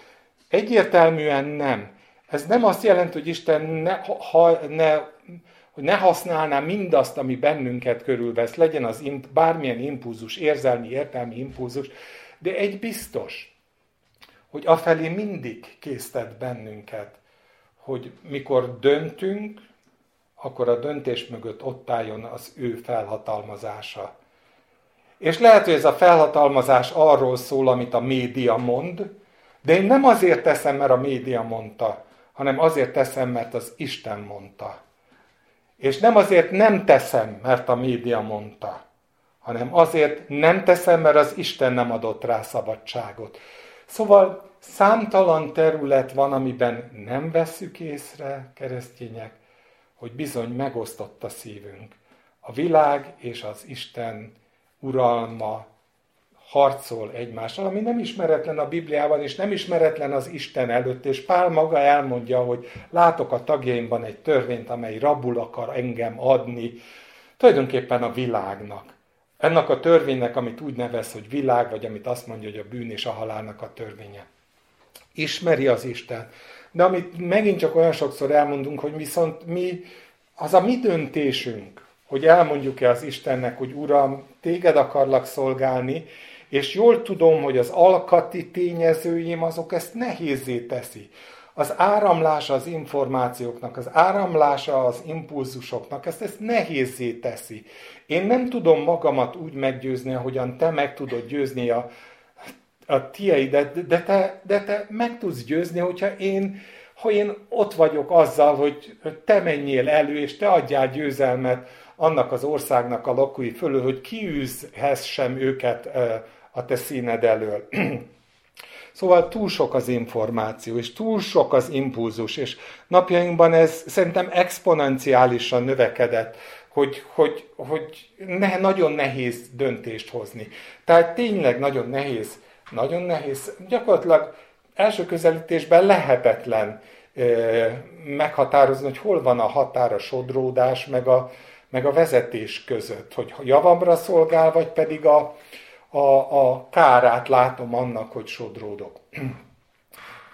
Egyértelműen nem. Ez nem azt jelenti, hogy Isten ne, ha, ne, hogy ne használná mindazt, ami bennünket körülvesz, legyen az bármilyen impulzus, érzelmi, értelmi impulzus, de egy biztos, hogy afelé mindig késztet bennünket, hogy mikor döntünk, akkor a döntés mögött ott álljon az ő felhatalmazása. És lehet, hogy ez a felhatalmazás arról szól, amit a média mond, de én nem azért teszem, mert a média mondta, hanem azért teszem, mert az Isten mondta. És nem azért nem teszem, mert a média mondta, hanem azért nem teszem, mert az Isten nem adott rá szabadságot. Szóval számtalan terület van, amiben nem veszük észre, keresztények, hogy bizony megosztott a szívünk. A világ és az Isten uralma harcol egymással, ami nem ismeretlen a Bibliában, és nem ismeretlen az Isten előtt, és Pál maga elmondja, hogy látok a tagjaimban egy törvényt, amely rabul akar engem adni, tulajdonképpen a világnak. Ennek a törvénynek, amit úgy nevez, hogy világ, vagy amit azt mondja, hogy a bűn és a halálnak a törvénye. Ismeri az Isten. De amit megint csak olyan sokszor elmondunk, hogy viszont mi, az a mi döntésünk, hogy elmondjuk-e az Istennek, hogy Uram, téged akarlak szolgálni, és jól tudom, hogy az alkati tényezőim azok ezt nehézé teszi. Az áramlása az információknak, az áramlása az impulzusoknak, ezt, ezt nehézé teszi. Én nem tudom magamat úgy meggyőzni, ahogyan te meg tudod győzni a, a tieidet, de te, de te meg tudsz győzni, hogyha én, ha én ott vagyok azzal, hogy te menjél elő, és te adjál győzelmet annak az országnak a lakói fölül, hogy kiűzhessem őket a te színed elől. Szóval túl sok az információ, és túl sok az impulzus, és napjainkban ez szerintem exponenciálisan növekedett, hogy, hogy, hogy ne, nagyon nehéz döntést hozni. Tehát tényleg nagyon nehéz, nagyon nehéz, gyakorlatilag első közelítésben lehetetlen meghatározni, hogy hol van a határ a sodródás, meg a, meg a vezetés között, hogy javamra szolgál, vagy pedig a, a, a kárát látom annak, hogy sodródok.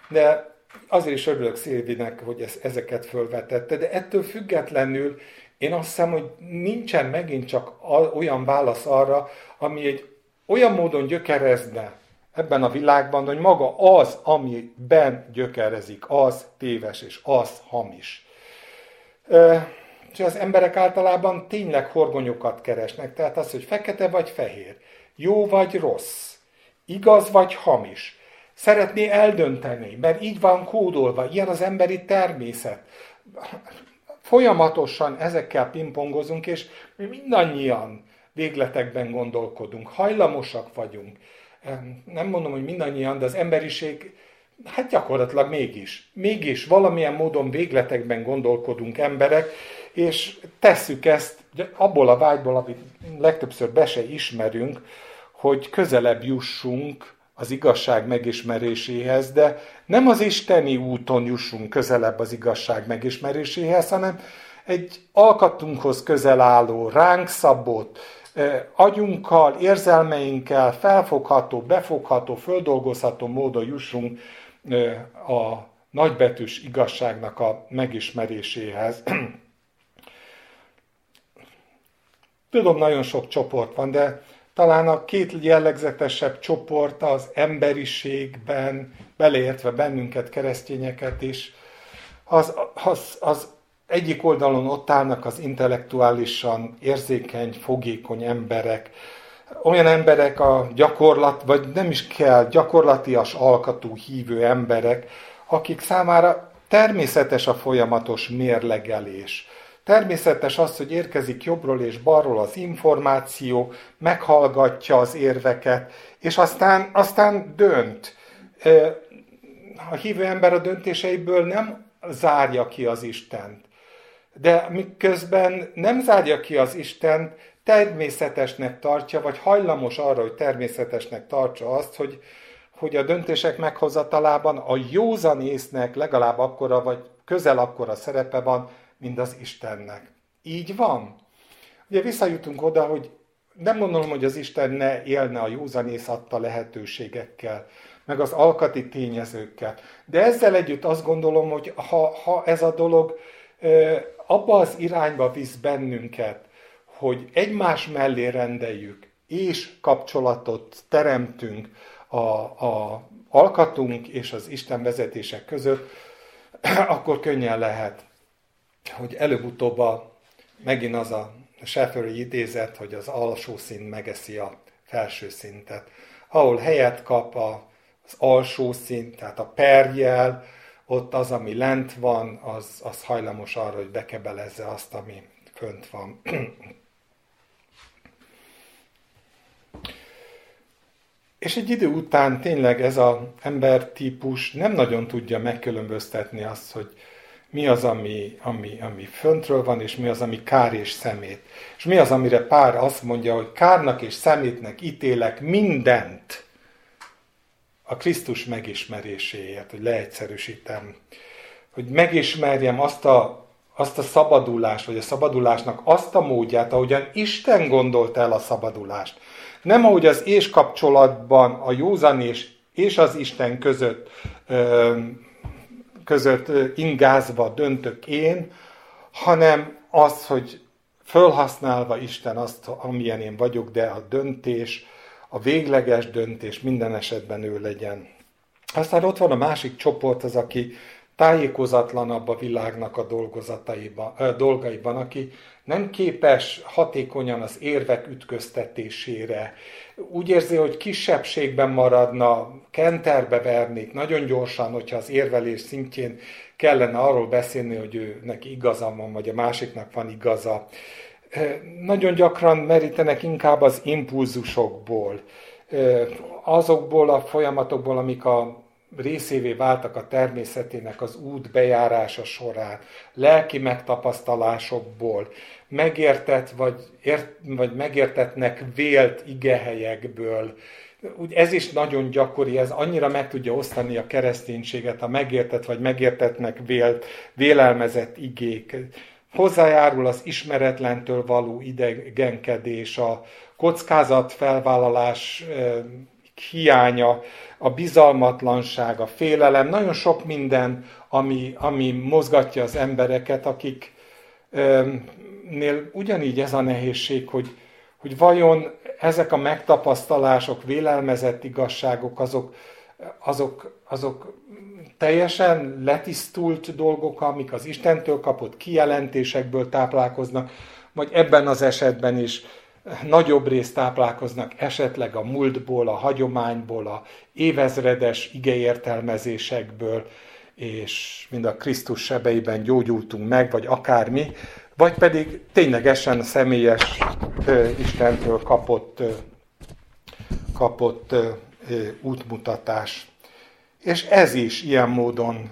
De azért is örülök Szilvinek, hogy ez, ezeket fölvetette, de ettől függetlenül én azt hiszem, hogy nincsen megint csak olyan válasz arra, ami egy olyan módon gyökerezne ebben a világban, hogy maga az, amiben gyökerezik, az téves és az hamis. És az emberek általában tényleg horgonyokat keresnek, tehát az, hogy fekete vagy fehér, jó vagy rossz, igaz vagy hamis. Szeretné eldönteni, mert így van kódolva, ilyen az emberi természet. Folyamatosan ezekkel pingpongozunk, és mi mindannyian végletekben gondolkodunk, hajlamosak vagyunk. Nem mondom, hogy mindannyian, de az emberiség Hát gyakorlatilag mégis. Mégis valamilyen módon végletekben gondolkodunk emberek, és tesszük ezt abból a vágyból, amit legtöbbször be se ismerünk, hogy közelebb jussunk az igazság megismeréséhez, de nem az isteni úton jussunk közelebb az igazság megismeréséhez, hanem egy alkatunkhoz közel álló, ránk szabott, agyunkkal, érzelmeinkkel felfogható, befogható, földolgozható módon jussunk a nagybetűs igazságnak a megismeréséhez. Tudom, nagyon sok csoport van, de talán a két jellegzetesebb csoport az emberiségben, beleértve bennünket, keresztényeket is, az, az, az egyik oldalon ott állnak az intellektuálisan érzékeny, fogékony emberek, olyan emberek a gyakorlat, vagy nem is kell, gyakorlatias alkatú hívő emberek, akik számára természetes a folyamatos mérlegelés. Természetes az, hogy érkezik jobbról és balról az információ, meghallgatja az érveket, és aztán, aztán dönt. A hívő ember a döntéseiből nem zárja ki az Istent. De miközben nem zárja ki az Istent, természetesnek tartja, vagy hajlamos arra, hogy természetesnek tartsa azt, hogy, hogy a döntések meghozatalában a józanésznek legalább akkora, vagy közel akkora szerepe van, mint az Istennek. Így van. Ugye visszajutunk oda, hogy nem gondolom, hogy az Isten ne élne a józanész adta lehetőségekkel, meg az alkati tényezőkkel. De ezzel együtt azt gondolom, hogy ha, ha ez a dolog e, abba az irányba visz bennünket, hogy egymás mellé rendeljük, és kapcsolatot teremtünk a, a alkatunk és az Isten vezetések között, akkor könnyen lehet, hogy előbb-utóbb a, megint az a Schäferi idézet, hogy az alsó szint megeszi a felső szintet. Ahol helyet kap az alsó szint, tehát a perjel, ott az, ami lent van, az, az hajlamos arra, hogy bekebelezze azt, ami fönt van. És egy idő után tényleg ez az embertípus nem nagyon tudja megkülönböztetni azt, hogy mi az, ami, ami, ami föntről van, és mi az, ami kár és szemét. És mi az, amire pár azt mondja, hogy kárnak és szemétnek ítélek mindent a Krisztus megismeréséért, hogy leegyszerűsítem. Hogy megismerjem azt a, azt a szabadulást, vagy a szabadulásnak azt a módját, ahogyan Isten gondolt el a szabadulást. Nem ahogy az és kapcsolatban a józan és, és az Isten között, között ingázva döntök én, hanem az, hogy fölhasználva Isten azt, amilyen én vagyok, de a döntés, a végleges döntés minden esetben ő legyen. Aztán ott van a másik csoport, az, aki tájékozatlanabb a világnak a dolgozataiban, dolgaiban, aki nem képes hatékonyan az érvek ütköztetésére. Úgy érzi, hogy kisebbségben maradna, kenterbe vernék nagyon gyorsan, hogyha az érvelés szintjén kellene arról beszélni, hogy ő neki igaza van, vagy a másiknak van igaza. Nagyon gyakran merítenek inkább az impulzusokból, azokból a folyamatokból, amik a részévé váltak a természetének az út bejárása során, lelki megtapasztalásokból, megértett vagy, ért, vagy megértetnek vélt igehelyekből. Úgy ez is nagyon gyakori, ez annyira meg tudja osztani a kereszténységet, a megértett vagy megértetnek vélt, vélelmezett igék. Hozzájárul az ismeretlentől való idegenkedés, a kockázat felvállalás hiánya, a bizalmatlanság, a félelem, nagyon sok minden, ami, ami mozgatja az embereket, akiknél ugyanígy ez a nehézség, hogy, hogy vajon ezek a megtapasztalások, vélelmezett igazságok, azok, azok, azok teljesen letisztult dolgok, amik az Istentől kapott kijelentésekből táplálkoznak, vagy ebben az esetben is nagyobb részt táplálkoznak esetleg a múltból, a hagyományból, a évezredes igeértelmezésekből, és mind a Krisztus sebeiben gyógyultunk meg, vagy akármi, vagy pedig ténylegesen személyes ö, Istentől kapott, ö, kapott ö, útmutatás. És ez is ilyen módon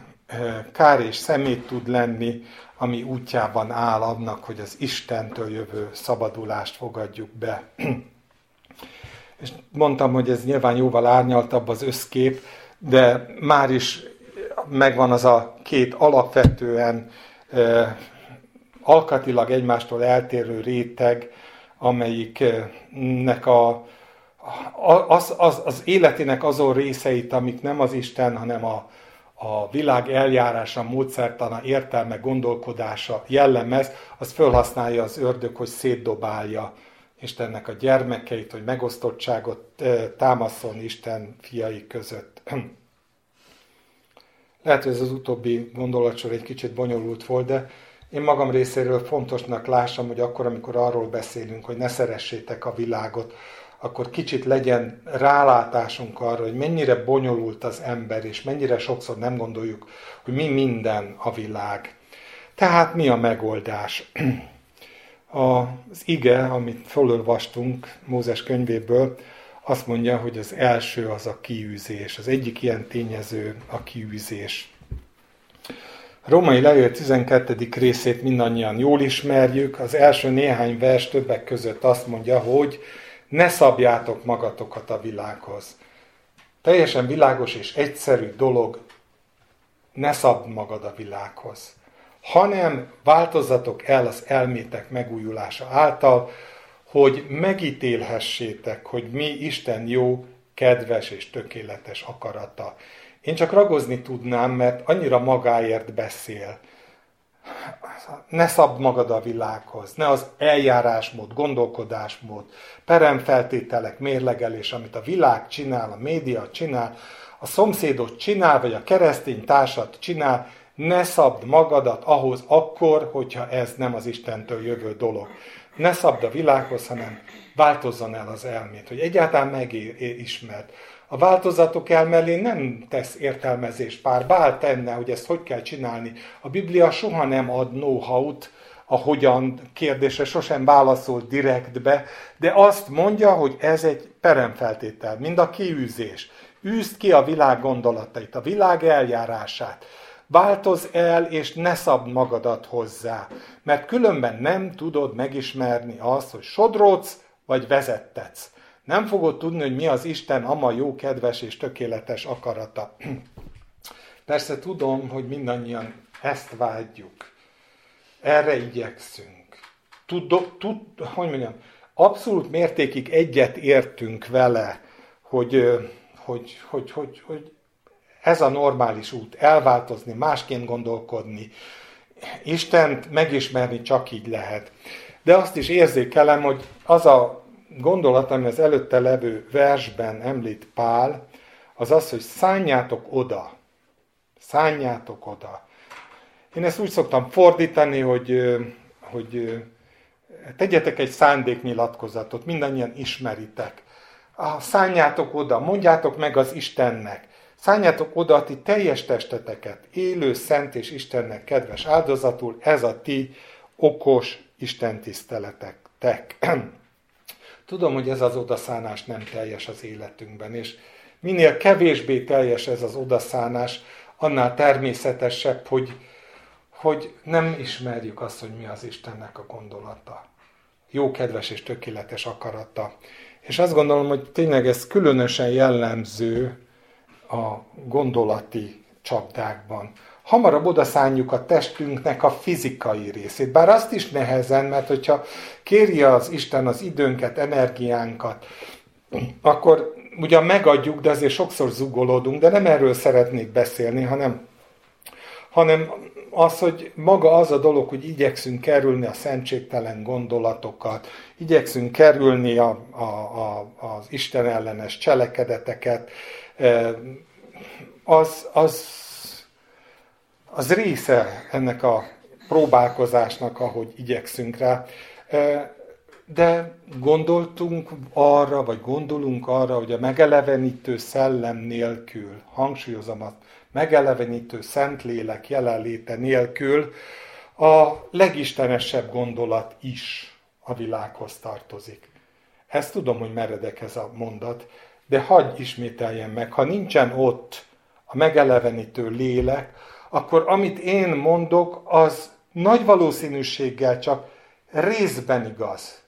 kár és szemét tud lenni, ami útjában áll annak, hogy az Istentől jövő szabadulást fogadjuk be. És mondtam, hogy ez nyilván jóval árnyaltabb az összkép, de már is megvan az a két alapvetően alkatilag egymástól eltérő réteg, amelyiknek a, az, az, az életének azon részeit, amik nem az Isten, hanem a, a világ eljárása, módszertana, értelme, gondolkodása jellemez, az felhasználja az ördög, hogy szétdobálja Istennek a gyermekeit, hogy megosztottságot támaszol Isten fiai között. Lehet, hogy ez az utóbbi gondolatsor egy kicsit bonyolult volt, de én magam részéről fontosnak lássam, hogy akkor, amikor arról beszélünk, hogy ne szeressétek a világot, akkor kicsit legyen rálátásunk arra, hogy mennyire bonyolult az ember, és mennyire sokszor nem gondoljuk, hogy mi minden a világ. Tehát mi a megoldás? Az ige, amit felolvastunk Mózes könyvéből, azt mondja, hogy az első az a kiűzés. Az egyik ilyen tényező a kiűzés. A római levél 12. részét mindannyian jól ismerjük. Az első néhány vers többek között azt mondja, hogy ne szabjátok magatokat a világhoz. Teljesen világos és egyszerű dolog, ne szabd magad a világhoz, hanem változzatok el az elmétek megújulása által, hogy megítélhessétek, hogy mi Isten jó, kedves és tökéletes akarata. Én csak ragozni tudnám, mert annyira magáért beszél. Ne szabd magad a világhoz, ne az eljárásmód, gondolkodásmód, peremfeltételek, mérlegelés, amit a világ csinál, a média csinál, a szomszédot csinál, vagy a keresztény társat csinál, ne szabd magadat ahhoz akkor, hogyha ez nem az Istentől jövő dolog. Ne szabd a világhoz, hanem változzon el az elmét, hogy egyáltalán megismerd. A változatok elmellé nem tesz értelmezést pár, bár tenne, hogy ezt hogy kell csinálni. A Biblia soha nem ad know-how-t, a hogyan kérdésre sosem válaszol direktbe, de azt mondja, hogy ez egy peremfeltétel, mind a kiűzés. Űzd ki a világ gondolatait, a világ eljárását. Változ el, és ne szabd magadat hozzá, mert különben nem tudod megismerni azt, hogy sodródsz, vagy vezettetsz. Nem fogod tudni, hogy mi az Isten ama jó, kedves és tökéletes akarata. Persze tudom, hogy mindannyian ezt vágyjuk. Erre igyekszünk. Tud, tud, hogy mondjam, abszolút mértékig egyet értünk vele, hogy, hogy, hogy, hogy, hogy ez a normális út, elváltozni, másként gondolkodni, Istent megismerni csak így lehet. De azt is érzékelem, hogy az a gondolat, ami az előtte levő versben említ Pál, az az, hogy szálljátok oda. Szálljátok oda. Én ezt úgy szoktam fordítani, hogy, hogy tegyetek egy szándéknyilatkozatot, mindannyian ismeritek. Szálljátok oda, mondjátok meg az Istennek. Szálljátok oda a ti teljes testeteket, élő, szent és Istennek kedves áldozatul, ez a ti okos Isten tiszteletek. Tudom, hogy ez az odaszánás nem teljes az életünkben, és minél kevésbé teljes ez az odaszánás, annál természetesebb, hogy, hogy nem ismerjük azt, hogy mi az Istennek a gondolata. Jó, kedves és tökéletes akarata. És azt gondolom, hogy tényleg ez különösen jellemző a gondolati csapdákban hamarabb odaszánjuk a testünknek a fizikai részét. Bár azt is nehezen, mert hogyha kéri az Isten az időnket, energiánkat, akkor ugyan megadjuk, de azért sokszor zugolódunk, de nem erről szeretnék beszélni, hanem, hanem az, hogy maga az a dolog, hogy igyekszünk kerülni a szentségtelen gondolatokat, igyekszünk kerülni a, a, a, az Isten ellenes cselekedeteket, eh, az, az az része ennek a próbálkozásnak, ahogy igyekszünk rá. De gondoltunk arra, vagy gondolunk arra, hogy a megelevenítő szellem nélkül, hangsúlyozom azt, megelevenítő szentlélek jelenléte nélkül a legistenesebb gondolat is a világhoz tartozik. Ezt tudom, hogy meredek ez a mondat, de hagyj ismételjen meg, ha nincsen ott a megelevenítő lélek, akkor amit én mondok, az nagy valószínűséggel csak részben igaz.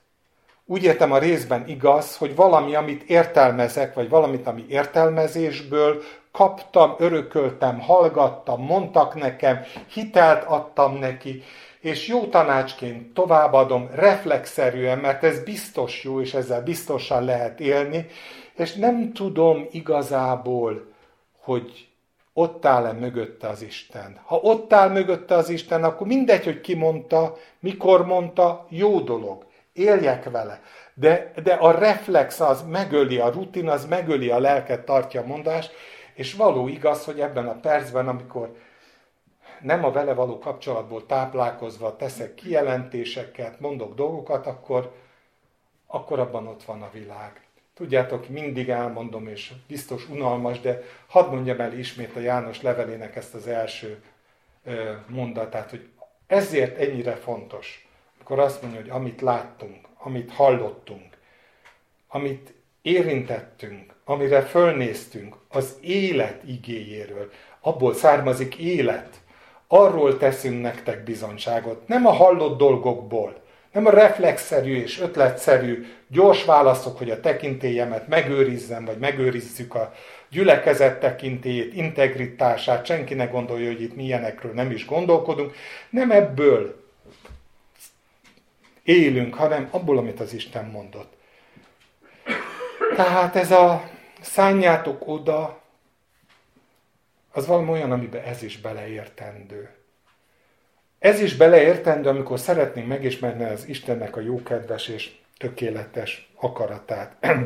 Úgy értem a részben igaz, hogy valami, amit értelmezek, vagy valamit, ami értelmezésből kaptam, örököltem, hallgattam, mondtak nekem, hitelt adtam neki, és jó tanácsként továbbadom reflexzerűen, mert ez biztos jó, és ezzel biztosan lehet élni, és nem tudom igazából, hogy ott áll-e mögötte az Isten. Ha ott áll mögötte az Isten, akkor mindegy, hogy ki mondta, mikor mondta, jó dolog. Éljek vele. De, de a reflex az megöli, a rutin az megöli a lelket, tartja a mondást, és való igaz, hogy ebben a percben, amikor nem a vele való kapcsolatból táplálkozva teszek kijelentéseket, mondok dolgokat, akkor, akkor abban ott van a világ. Tudjátok, mindig elmondom, és biztos unalmas, de hadd mondjam el ismét a János levelének ezt az első mondatát, hogy ezért ennyire fontos, amikor azt mondja, hogy amit láttunk, amit hallottunk, amit érintettünk, amire fölnéztünk, az élet igéjéről, abból származik élet. Arról teszünk nektek bizonyságot, nem a hallott dolgokból, nem a reflexzerű és ötletszerű gyors válaszok, hogy a tekintélyemet megőrizzem, vagy megőrizzük a gyülekezet tekintélyét, integritását, senki ne gondolja, hogy itt milyenekről nem is gondolkodunk. Nem ebből élünk, hanem abból, amit az Isten mondott. Tehát ez a szálljátok oda, az valami olyan, amiben ez is beleértendő. Ez is beleértendő, amikor szeretnénk megismerni az Istennek a jókedves és tökéletes akaratát.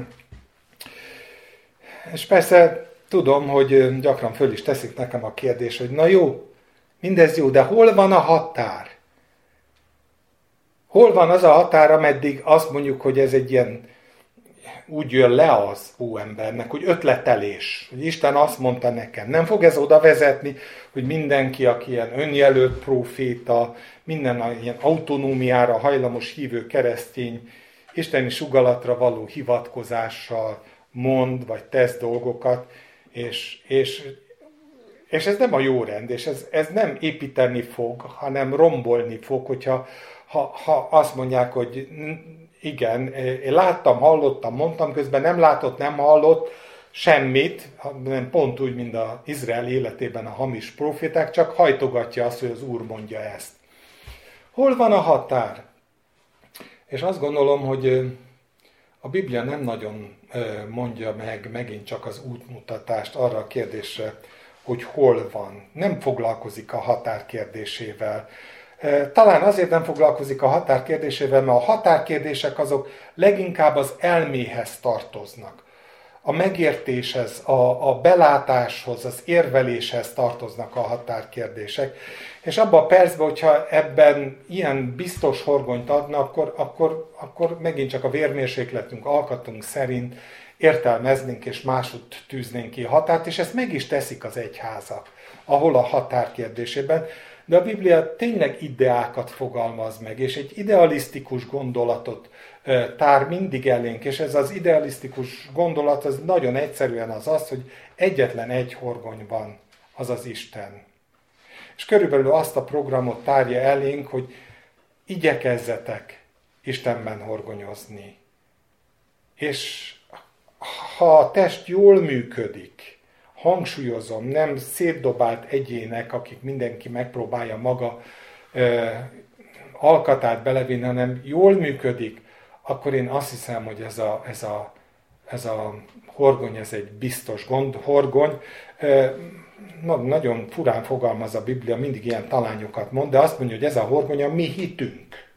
és persze tudom, hogy gyakran föl is teszik nekem a kérdés, hogy na jó, mindez jó, de hol van a határ? Hol van az a határ, ameddig azt mondjuk, hogy ez egy ilyen úgy jön le az óembernek, hogy ötletelés, hogy Isten azt mondta nekem. Nem fog ez oda vezetni, hogy mindenki, aki ilyen önjelölt proféta, minden ilyen autonómiára hajlamos hívő keresztény, isteni sugalatra való hivatkozással mond, vagy tesz dolgokat, és, és, és ez nem a jó rend, és ez, ez nem építeni fog, hanem rombolni fog, hogyha ha, ha azt mondják, hogy igen, én láttam, hallottam, mondtam, közben nem látott, nem hallott semmit, nem pont úgy, mint az Izrael életében a hamis proféták, csak hajtogatja azt, hogy az Úr mondja ezt. Hol van a határ? És azt gondolom, hogy a Biblia nem nagyon mondja meg megint csak az útmutatást arra a kérdésre, hogy hol van. Nem foglalkozik a határ kérdésével. Talán azért nem foglalkozik a határkérdésével, mert a határkérdések azok leginkább az elméhez tartoznak. A megértéshez, a, a belátáshoz, az érveléshez tartoznak a határkérdések. És abban a percben, hogyha ebben ilyen biztos horgonyt adna, akkor, akkor, akkor megint csak a vérmérsékletünk, alkatunk szerint értelmeznénk és máshogy tűznénk ki a határt, és ezt meg is teszik az egyházak, ahol a határ kérdésében de a Biblia tényleg ideákat fogalmaz meg, és egy idealisztikus gondolatot tár mindig elénk, és ez az idealisztikus gondolat az nagyon egyszerűen az az, hogy egyetlen egy horgony van, az az Isten. És körülbelül azt a programot tárja elénk, hogy igyekezzetek Istenben horgonyozni. És ha a test jól működik, hangsúlyozom, nem szétdobált egyének, akik mindenki megpróbálja maga ö, alkatát belevinni, hanem jól működik, akkor én azt hiszem, hogy ez a, ez a, ez a horgony, ez egy biztos gond, horgony. Ö, na, nagyon furán fogalmaz a Biblia, mindig ilyen talányokat mond, de azt mondja, hogy ez a horgony a mi hitünk.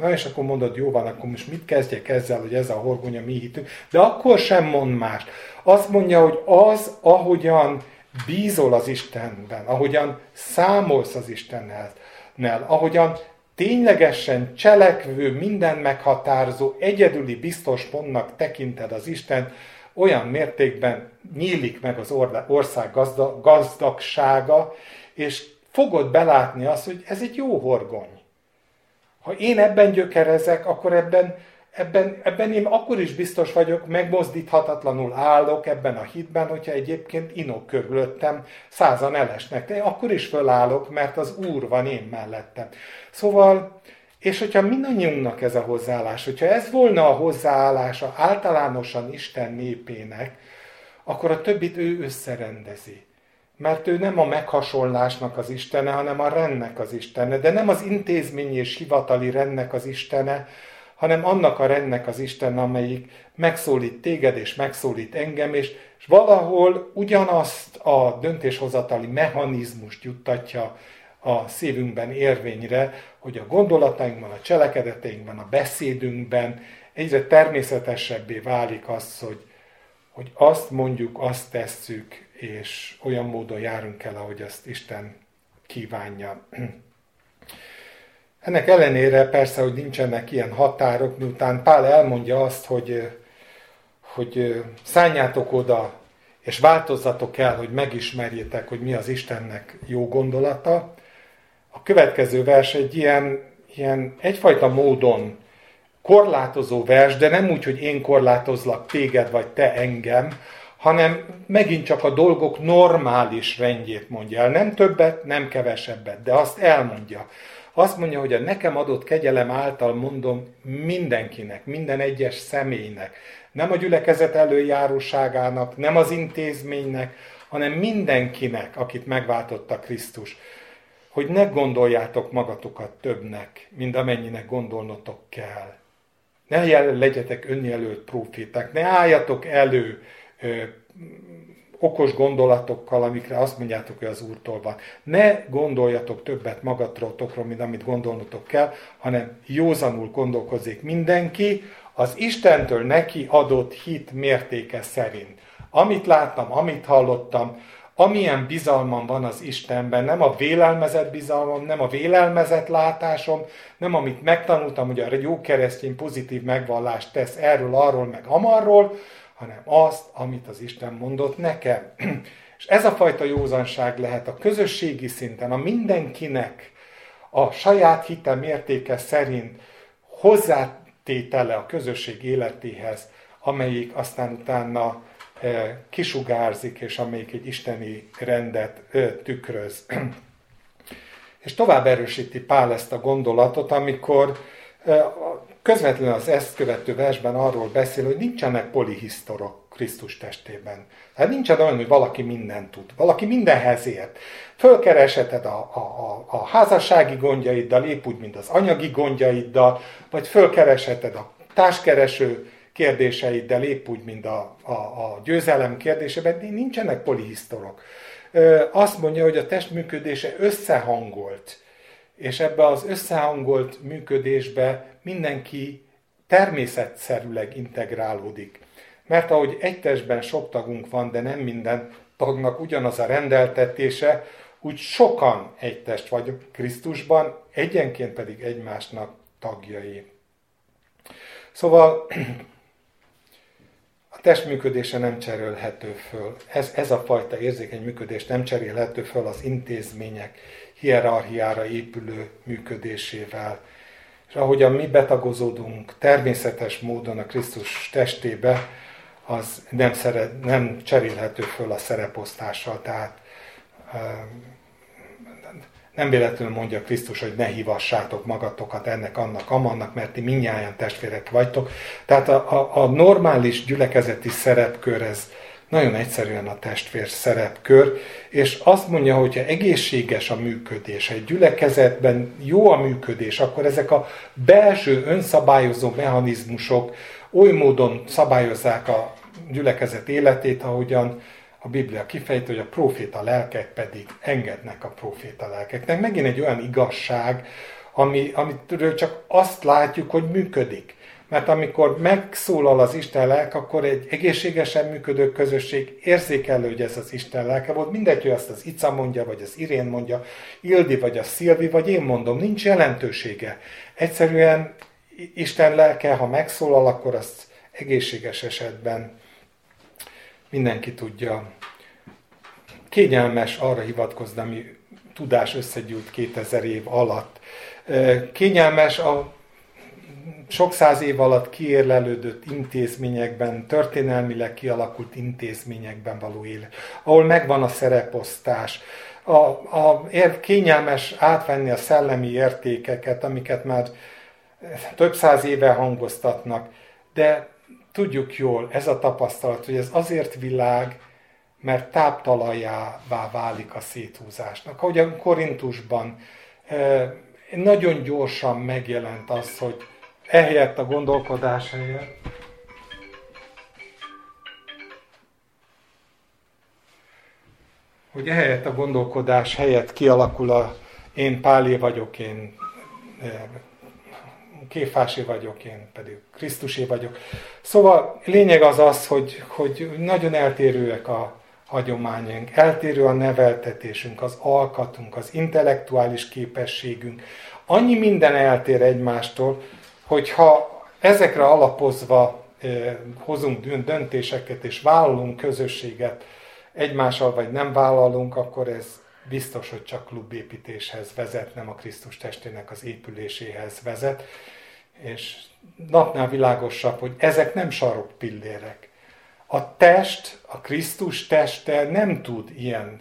Na és akkor mondod, jó van, akkor most mit kezdjek ezzel, hogy ez a horgony a mi hitünk. De akkor sem mond más. Azt mondja, hogy az, ahogyan bízol az Istenben, ahogyan számolsz az Istennel, ahogyan ténylegesen cselekvő, minden meghatározó, egyedüli biztos pontnak tekinted az Isten, olyan mértékben nyílik meg az ország gazdagsága, és fogod belátni azt, hogy ez egy jó horgony. Ha én ebben gyökerezek, akkor ebben, ebben, ebben én akkor is biztos vagyok, megmozdíthatatlanul állok ebben a hitben, hogyha egyébként inok körülöttem, százan elesnek. De akkor is fölállok, mert az Úr van én mellettem. Szóval, és hogyha mindannyiunknak ez a hozzáállás, hogyha ez volna a hozzáállása általánosan Isten népének, akkor a többit ő összerendezi. Mert ő nem a meghasonlásnak az istene, hanem a rendnek az istene. De nem az intézményi és hivatali rendnek az istene, hanem annak a rendnek az istene, amelyik megszólít téged és megszólít engem, és, és valahol ugyanazt a döntéshozatali mechanizmust juttatja a szívünkben érvényre, hogy a gondolatainkban, a cselekedeteinkben, a beszédünkben egyre természetesebbé válik az, hogy, hogy azt mondjuk, azt tesszük, és olyan módon járunk el, ahogy azt Isten kívánja. Ennek ellenére persze, hogy nincsenek ilyen határok, miután Pál elmondja azt, hogy, hogy szálljátok oda, és változzatok el, hogy megismerjétek, hogy mi az Istennek jó gondolata. A következő vers egy ilyen, ilyen egyfajta módon korlátozó vers, de nem úgy, hogy én korlátozlak téged, vagy te engem, hanem megint csak a dolgok normális rendjét mondja el. Nem többet, nem kevesebbet, de azt elmondja. Azt mondja, hogy a nekem adott kegyelem által mondom mindenkinek, minden egyes személynek, nem a gyülekezet előjáróságának, nem az intézménynek, hanem mindenkinek, akit megváltotta Krisztus, hogy ne gondoljátok magatokat többnek, mint amennyinek gondolnotok kell. Ne legyetek önjelölt proféták, ne álljatok elő okos gondolatokkal, amikre azt mondjátok, hogy az Úrtól van. Ne gondoljatok többet magatokról, mint amit gondolnotok kell, hanem józanul gondolkozzék mindenki, az Istentől neki adott hit mértéke szerint. Amit láttam, amit hallottam, amilyen bizalmam van az Istenben, nem a vélelmezett bizalmam, nem a vélelmezett látásom, nem amit megtanultam, hogy a jó keresztény pozitív megvallást tesz erről, arról, meg amarról, hanem azt, amit az Isten mondott nekem. És ez a fajta józanság lehet a közösségi szinten, a mindenkinek a saját hite mértéke szerint hozzátétele a közösség életéhez, amelyik aztán utána eh, kisugárzik, és amelyik egy isteni rendet eh, tükröz. És tovább erősíti Pál ezt a gondolatot, amikor eh, közvetlenül az ezt követő versben arról beszél, hogy nincsenek polihisztorok Krisztus testében. Tehát nincsen olyan, hogy valaki mindent tud, valaki mindenhez ért. Fölkeresheted a, a, a, a házassági gondjaiddal, épp úgy, mint az anyagi gondjaiddal, vagy fölkeresheted a társkereső kérdéseiddel, épp úgy, mint a, a, a győzelem kérdésében, nincsenek polihisztorok. Azt mondja, hogy a test működése összehangolt és ebbe az összehangolt működésbe mindenki természetszerűleg integrálódik. Mert ahogy egy testben sok tagunk van, de nem minden tagnak ugyanaz a rendeltetése, úgy sokan egy test vagyunk Krisztusban, egyenként pedig egymásnak tagjai. Szóval a test működése nem cserélhető föl. Ez, ez a fajta érzékeny működés nem cserélhető föl az intézmények hierarchiára épülő működésével. És ahogyan mi betagozódunk természetes módon a Krisztus testébe, az nem, szeret, nem cserélhető föl a szereposztással, tehát nem véletlenül mondja Krisztus, hogy ne hívassátok magatokat ennek, annak, amannak, mert ti minnyáján testvérek vagytok. Tehát a, a, a normális gyülekezeti szerepkör ez, nagyon egyszerűen a testvér szerepkör, és azt mondja, hogy ha egészséges a működés, egy gyülekezetben jó a működés, akkor ezek a belső önszabályozó mechanizmusok oly módon szabályozzák a gyülekezet életét, ahogyan a Biblia kifejti, hogy a proféta lelkek pedig engednek a proféta lelkeknek. Megint egy olyan igazság, ami, amitől csak azt látjuk, hogy működik. Mert amikor megszólal az Isten lelke, akkor egy egészségesen működő közösség érzékelő, hogy ez az Isten lelke volt. Mindegy, hogy azt az Ica mondja, vagy az Irén mondja, Ildi, vagy a Szilvi, vagy én mondom, nincs jelentősége. Egyszerűen Isten lelke, ha megszólal, akkor azt egészséges esetben mindenki tudja. Kényelmes arra hivatkozni, ami tudás összegyűlt 2000 év alatt. Kényelmes a sok száz év alatt kiérlelődött intézményekben, történelmileg kialakult intézményekben való élet, ahol megvan a szereposztás, a, a kényelmes átvenni a szellemi értékeket, amiket már több száz éve hangoztatnak, de tudjuk jól, ez a tapasztalat, hogy ez azért világ, mert táptalajává válik a széthúzásnak. Ahogy a Korintusban nagyon gyorsan megjelent az, hogy ehelyett a gondolkodás helyett, hogy ehelyett a gondolkodás helyett kialakul a én Pálé vagyok, én Kéfásé vagyok, én pedig Krisztusé vagyok. Szóval lényeg az az, hogy, hogy nagyon eltérőek a hagyományunk, eltérő a neveltetésünk, az alkatunk, az intellektuális képességünk. Annyi minden eltér egymástól, hogyha ezekre alapozva hozunk döntéseket és vállalunk közösséget egymással, vagy nem vállalunk, akkor ez biztos, hogy csak klubépítéshez vezet, nem a Krisztus testének az épüléséhez vezet. És napnál világosabb, hogy ezek nem sarok pillérek. A test, a Krisztus teste nem tud ilyen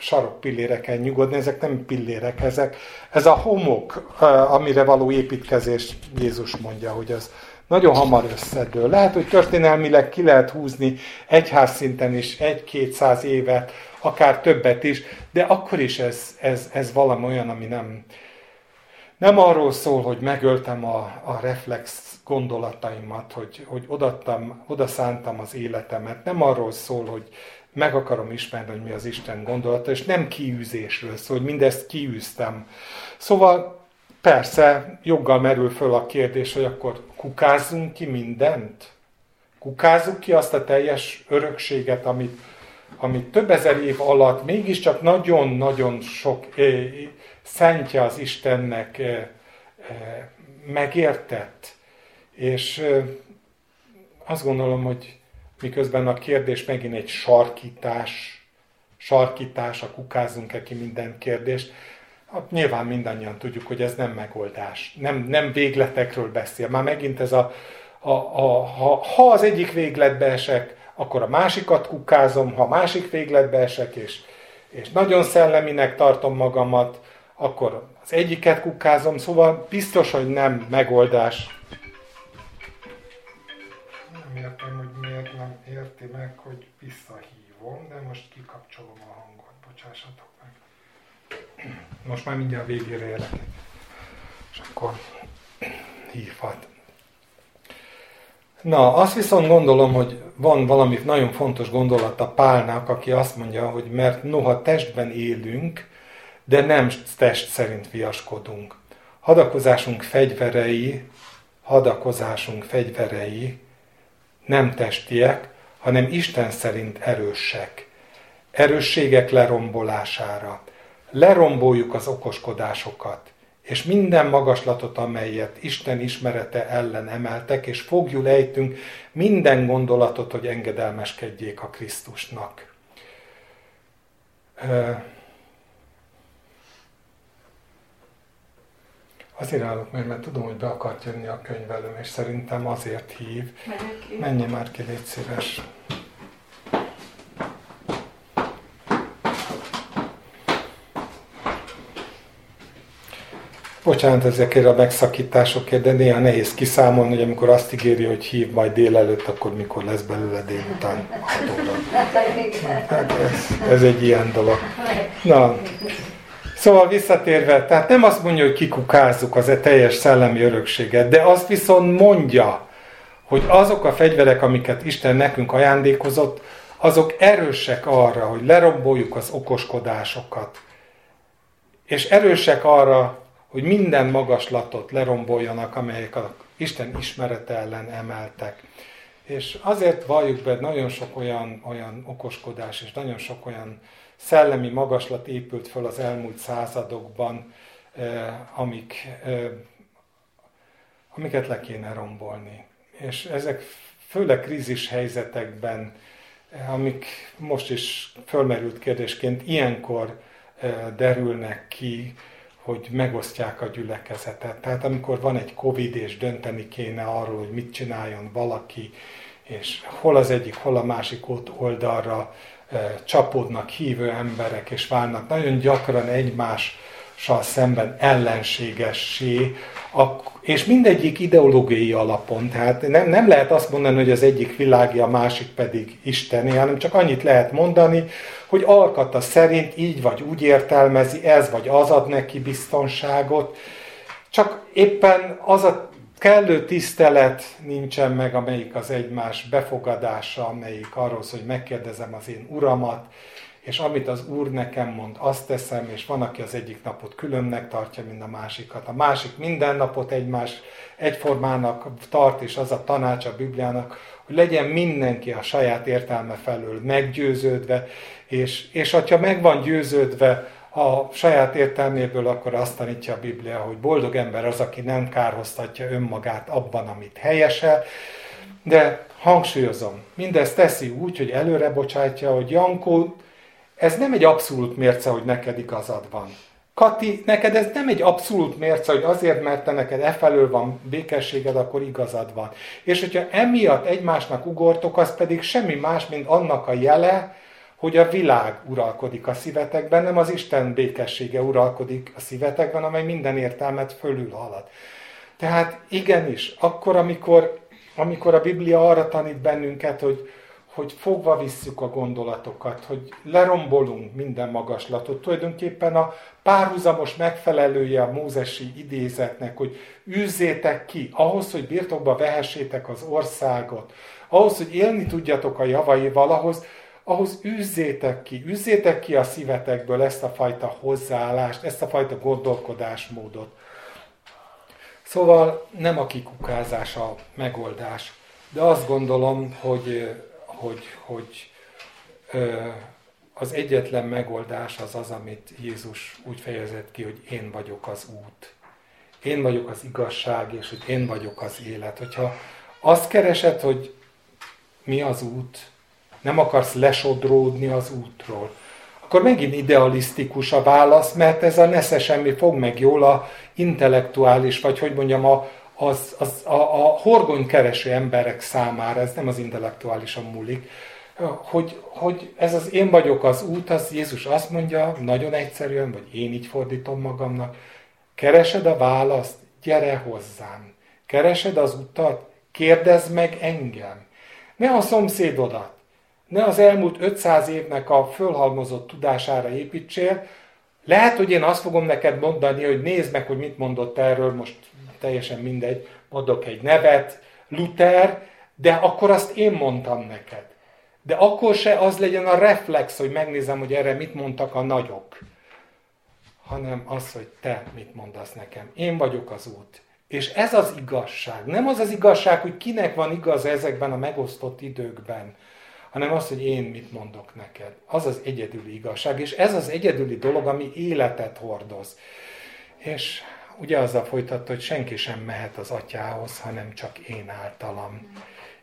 sarokpilléreken nyugodni, ezek nem pillérek, ezek, ez a homok, amire való építkezés, Jézus mondja, hogy ez nagyon hamar összedől. Lehet, hogy történelmileg ki lehet húzni egyház szinten is egy-kétszáz évet, akár többet is, de akkor is ez, ez, ez valami olyan, ami nem, nem arról szól, hogy megöltem a, a reflex gondolataimat, hogy, hogy odattam, odaszántam az életemet. Nem arról szól, hogy meg akarom ismerni, hogy mi az Isten gondolata, és nem kiűzésről szól, hogy mindezt kiűztem. Szóval persze joggal merül föl a kérdés, hogy akkor kukázzunk ki mindent? Kukázzuk ki azt a teljes örökséget, amit, amit több ezer év alatt mégiscsak nagyon-nagyon sok eh, szentje az Istennek eh, eh, megértett. És eh, azt gondolom, hogy miközben a kérdés megint egy sarkítás, sarkítás, a kukázunk-e ki minden kérdést, hát nyilván mindannyian tudjuk, hogy ez nem megoldás, nem, nem végletekről beszél. Már megint ez a, a, a ha, ha az egyik végletbe esek, akkor a másikat kukázom, ha a másik végletbe esek, és, és nagyon szelleminek tartom magamat, akkor az egyiket kukázom, szóval biztos, hogy nem megoldás. Nem értem, hogy érti meg, hogy visszahívom, de most kikapcsolom a hangot, bocsássatok meg. Most már mindjárt végére érek. És akkor hívhat. Na, azt viszont gondolom, hogy van valami nagyon fontos gondolata Pálnak, aki azt mondja, hogy mert noha testben élünk, de nem test szerint viaskodunk. Hadakozásunk fegyverei, hadakozásunk fegyverei nem testiek, hanem Isten szerint erősek. Erősségek lerombolására. Leromboljuk az okoskodásokat, és minden magaslatot, amelyet Isten ismerete ellen emeltek, és fogjul ejtünk minden gondolatot, hogy engedelmeskedjék a Krisztusnak. Azért állok meg, mert tudom, hogy be akart jönni a könyvelőm, és szerintem azért hív. Menjél már ki, légy szíves. Bocsánat ezekért a megszakításokért, de néha nehéz kiszámolni, hogy amikor azt ígéri, hogy hív majd délelőtt, akkor mikor lesz belőle délután 6 óra. Hát ez, ez egy ilyen dolog. Na, Szóval visszatérve, tehát nem azt mondja, hogy kikukázzuk az e teljes szellemi örökséget, de azt viszont mondja, hogy azok a fegyverek, amiket Isten nekünk ajándékozott, azok erősek arra, hogy leromboljuk az okoskodásokat. És erősek arra, hogy minden magaslatot leromboljanak, amelyek a Isten ismerete ellen emeltek. És azért valljuk be nagyon sok olyan, olyan okoskodás, és nagyon sok olyan szellemi magaslat épült föl az elmúlt századokban, eh, amik, eh, amiket le kéne rombolni. És ezek főleg krízis helyzetekben, eh, amik most is fölmerült kérdésként, ilyenkor derülnek ki, hogy megosztják a gyülekezetet. Tehát amikor van egy Covid, és dönteni kéne arról, hogy mit csináljon valaki, és hol az egyik, hol a másik oldalra csapódnak hívő emberek, és válnak nagyon gyakran egymás szemben ellenségessé, és mindegyik ideológiai alapon. Tehát nem, nem lehet azt mondani, hogy az egyik világi, a másik pedig isteni, hanem csak annyit lehet mondani, hogy alkata szerint így vagy úgy értelmezi, ez vagy az ad neki biztonságot, csak éppen az a kellő tisztelet nincsen meg, amelyik az egymás befogadása, amelyik arról hogy megkérdezem az én uramat, és amit az Úr nekem mond, azt teszem, és van, aki az egyik napot különnek tartja, mint a másikat. A másik minden napot egymás egyformának tart, és az a tanács a Bibliának, hogy legyen mindenki a saját értelme felől meggyőződve, és, és ha meg van győződve a saját értelméből, akkor azt tanítja a Biblia, hogy boldog ember az, aki nem kárhoztatja önmagát abban, amit helyesel, de hangsúlyozom, mindezt teszi úgy, hogy előre bocsátja, hogy Jankó, ez nem egy abszolút mérce, hogy neked igazad van. Kati, neked ez nem egy abszolút mérce, hogy azért, mert te neked e van békességed, akkor igazad van. És hogyha emiatt egymásnak ugortok, az pedig semmi más, mint annak a jele, hogy a világ uralkodik a szívetekben, nem az Isten békessége uralkodik a szívetekben, amely minden értelmet fölül halad. Tehát igenis, akkor, amikor, amikor a Biblia arra tanít bennünket, hogy, hogy fogva visszük a gondolatokat, hogy lerombolunk minden magaslatot. Tulajdonképpen a párhuzamos megfelelője a mózesi idézetnek, hogy űzzétek ki, ahhoz, hogy birtokba vehessétek az országot, ahhoz, hogy élni tudjatok a javaival, ahhoz, ahhoz üzzétek ki, üzzétek ki a szívetekből ezt a fajta hozzáállást, ezt a fajta gondolkodásmódot. Szóval nem a kikukázás a megoldás, de azt gondolom, hogy, hogy, hogy az egyetlen megoldás az az, amit Jézus úgy fejezett ki, hogy én vagyok az út. Én vagyok az igazság, és hogy én vagyok az élet. Hogyha azt keresed, hogy mi az út, nem akarsz lesodródni az útról, akkor megint idealisztikus a válasz, mert ez a nesze semmi fog meg jól a intellektuális, vagy hogy mondjam, a, az, az, a, a horgony kereső emberek számára, ez nem az intellektuálisan múlik, hogy, hogy ez az én vagyok az út, az Jézus azt mondja, nagyon egyszerűen, vagy én így fordítom magamnak, keresed a választ, gyere hozzám. Keresed az utat, kérdezd meg engem. Ne a szomszédodat, ne az elmúlt 500 évnek a fölhalmozott tudására építsél. Lehet, hogy én azt fogom neked mondani, hogy nézd meg, hogy mit mondott erről, most teljesen mindegy, mondok egy nevet, Luther, de akkor azt én mondtam neked. De akkor se az legyen a reflex, hogy megnézem, hogy erre mit mondtak a nagyok, hanem az, hogy te mit mondasz nekem. Én vagyok az út. És ez az igazság. Nem az az igazság, hogy kinek van igaz ezekben a megosztott időkben, hanem az, hogy én mit mondok neked. Az az egyedüli igazság, és ez az egyedüli dolog, ami életet hordoz. És ugye azzal folytatta, hogy senki sem mehet az atyához, hanem csak én általam.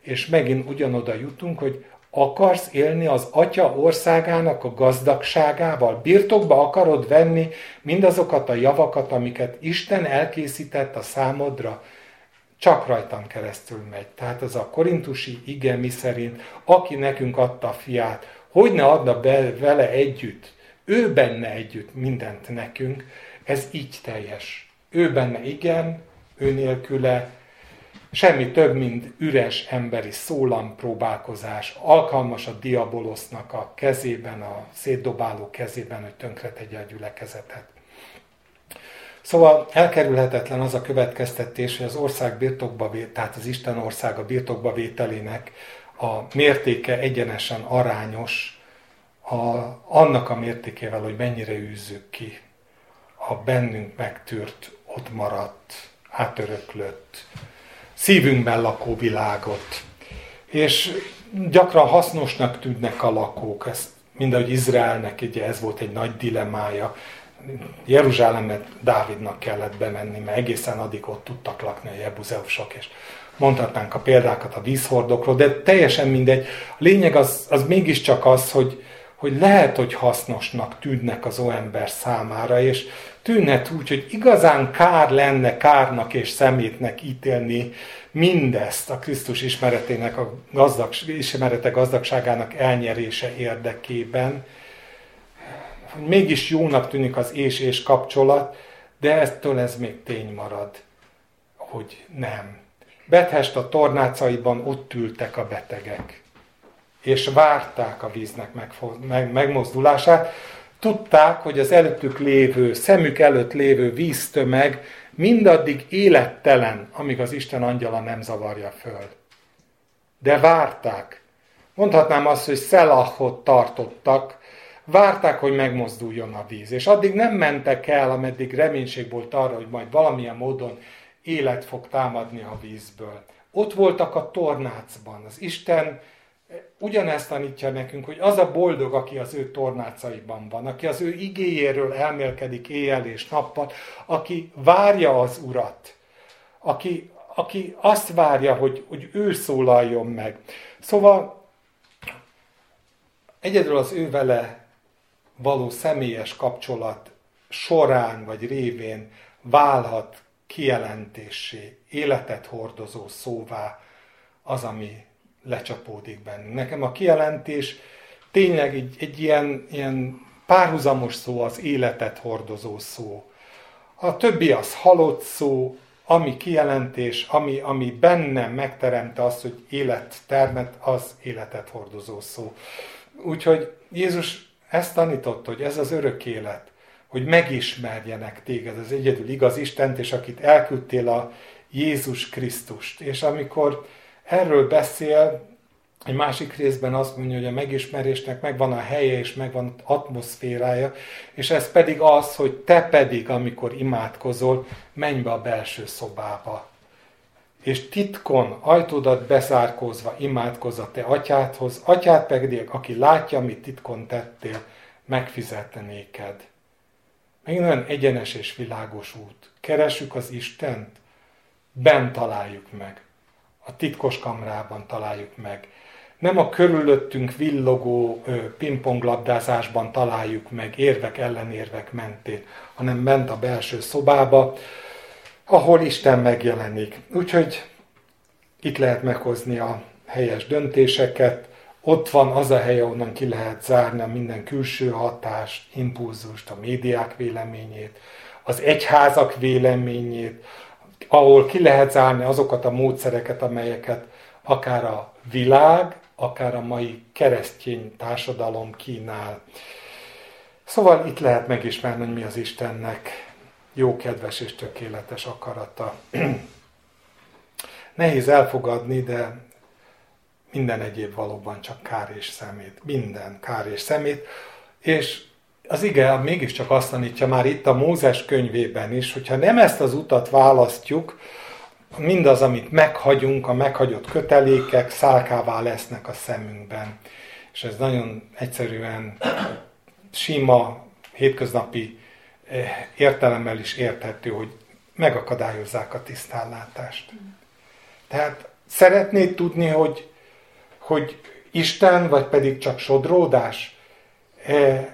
És megint ugyanoda jutunk, hogy akarsz élni az atya országának a gazdagságával? Birtokba akarod venni mindazokat a javakat, amiket Isten elkészített a számodra? Csak rajtam keresztül megy. Tehát az a korintusi ige mi szerint, aki nekünk adta a fiát, hogy ne adna be vele együtt, ő benne együtt mindent nekünk, ez így teljes. Ő benne igen, ő nélküle semmi több, mint üres emberi szólam próbálkozás, alkalmas a diabolosznak a kezében, a szétdobáló kezében, hogy tönkretegye a gyülekezetet. Szóval elkerülhetetlen az a következtetés, hogy az ország birtokba, tehát az Isten országa birtokba vételének a mértéke egyenesen arányos a, annak a mértékével, hogy mennyire űzzük ki a bennünk megtűrt, ott maradt, átöröklött, szívünkben lakó világot. És gyakran hasznosnak tűnnek a lakók, ezt mindahogy Izraelnek ugye ez volt egy nagy dilemája, Jeruzsálembe Dávidnak kellett bemenni, mert egészen addig ott tudtak lakni a jebuzeusok, és mondhatnánk a példákat a vízhordokról, de teljesen mindegy. A lényeg az, az mégiscsak az, hogy, hogy lehet, hogy hasznosnak tűnnek az ember számára, és tűnhet úgy, hogy igazán kár lenne kárnak és szemétnek ítélni mindezt a Krisztus ismeretének, a gazdag, ismerete gazdagságának elnyerése érdekében, mégis jónak tűnik az és-és kapcsolat, de eztől ez még tény marad, hogy nem. Bethest a tornácaiban ott ültek a betegek, és várták a víznek megmozdulását. Tudták, hogy az előttük lévő, szemük előtt lévő víztömeg mindaddig élettelen, amíg az Isten angyala nem zavarja föl. De várták. Mondhatnám azt, hogy szelahot tartottak, várták, hogy megmozduljon a víz. És addig nem mentek el, ameddig reménység volt arra, hogy majd valamilyen módon élet fog támadni a vízből. Ott voltak a tornácban. Az Isten ugyanezt tanítja nekünk, hogy az a boldog, aki az ő tornácaiban van, aki az ő igéjéről elmélkedik éjjel és nappal, aki várja az Urat, aki, aki azt várja, hogy, hogy ő szólaljon meg. Szóval egyedül az ő vele való személyes kapcsolat során vagy révén válhat kijelentésé, életet hordozó szóvá az, ami lecsapódik bennünk. Nekem a kijelentés tényleg egy, egy ilyen, ilyen párhuzamos szó, az életet hordozó szó. A többi az halott szó, ami kijelentés, ami, ami bennem megteremte azt, hogy élet termet, az életet hordozó szó. Úgyhogy Jézus ezt tanította, hogy ez az örök élet, hogy megismerjenek téged, az egyedül igaz Istent, és akit elküldtél a Jézus Krisztust. És amikor erről beszél, egy másik részben azt mondja, hogy a megismerésnek megvan a helye és megvan atmoszférája, és ez pedig az, hogy te pedig, amikor imádkozol, menj be a belső szobába. És titkon, ajtódat bezárkózva imádkozz a te atyádhoz, atyád pedig, aki látja, amit titkon tettél, megfizette néked. Még nagyon egyenes és világos út. Keressük az Istent, bent találjuk meg. A titkos kamrában találjuk meg nem a körülöttünk villogó pingponglabdázásban találjuk meg érvek ellenérvek mentén, hanem ment a belső szobába, ahol Isten megjelenik. Úgyhogy itt lehet meghozni a helyes döntéseket, ott van az a hely, ahonnan ki lehet zárni minden külső hatást, impulzust, a médiák véleményét, az egyházak véleményét, ahol ki lehet zárni azokat a módszereket, amelyeket akár a világ, akár a mai keresztény társadalom kínál. Szóval itt lehet megismerni, hogy mi az Istennek jó, kedves és tökéletes akarata. Nehéz elfogadni, de minden egyéb valóban csak kár és szemét. Minden kár és szemét. És az ige mégiscsak azt tanítja már itt a Mózes könyvében is, hogyha nem ezt az utat választjuk, mindaz, amit meghagyunk, a meghagyott kötelékek szálkává lesznek a szemünkben. És ez nagyon egyszerűen sima, hétköznapi értelemmel is érthető, hogy megakadályozzák a tisztánlátást. Tehát szeretnéd tudni, hogy, hogy Isten, vagy pedig csak sodródás? Eh,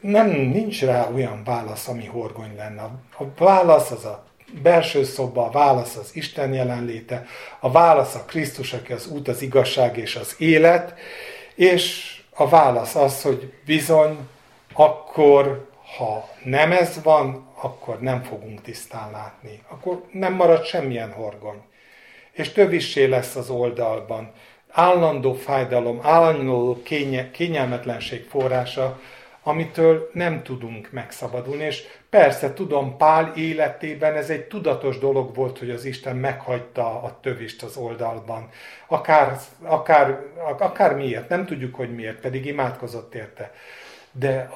nem, nincs rá olyan válasz, ami horgony lenne. A válasz az a belső szoba, a válasz az Isten jelenléte, a válasz a Krisztus, aki az út, az igazság és az élet, és a válasz az, hogy bizony, akkor, ha nem ez van, akkor nem fogunk tisztán látni. Akkor nem marad semmilyen horgony. És tövissé lesz az oldalban. Állandó fájdalom, állandó kényelmetlenség forrása, amitől nem tudunk megszabadulni. És persze, tudom, Pál életében ez egy tudatos dolog volt, hogy az Isten meghagyta a tövist az oldalban. Akár, akár, akár miért, nem tudjuk, hogy miért, pedig imádkozott érte. De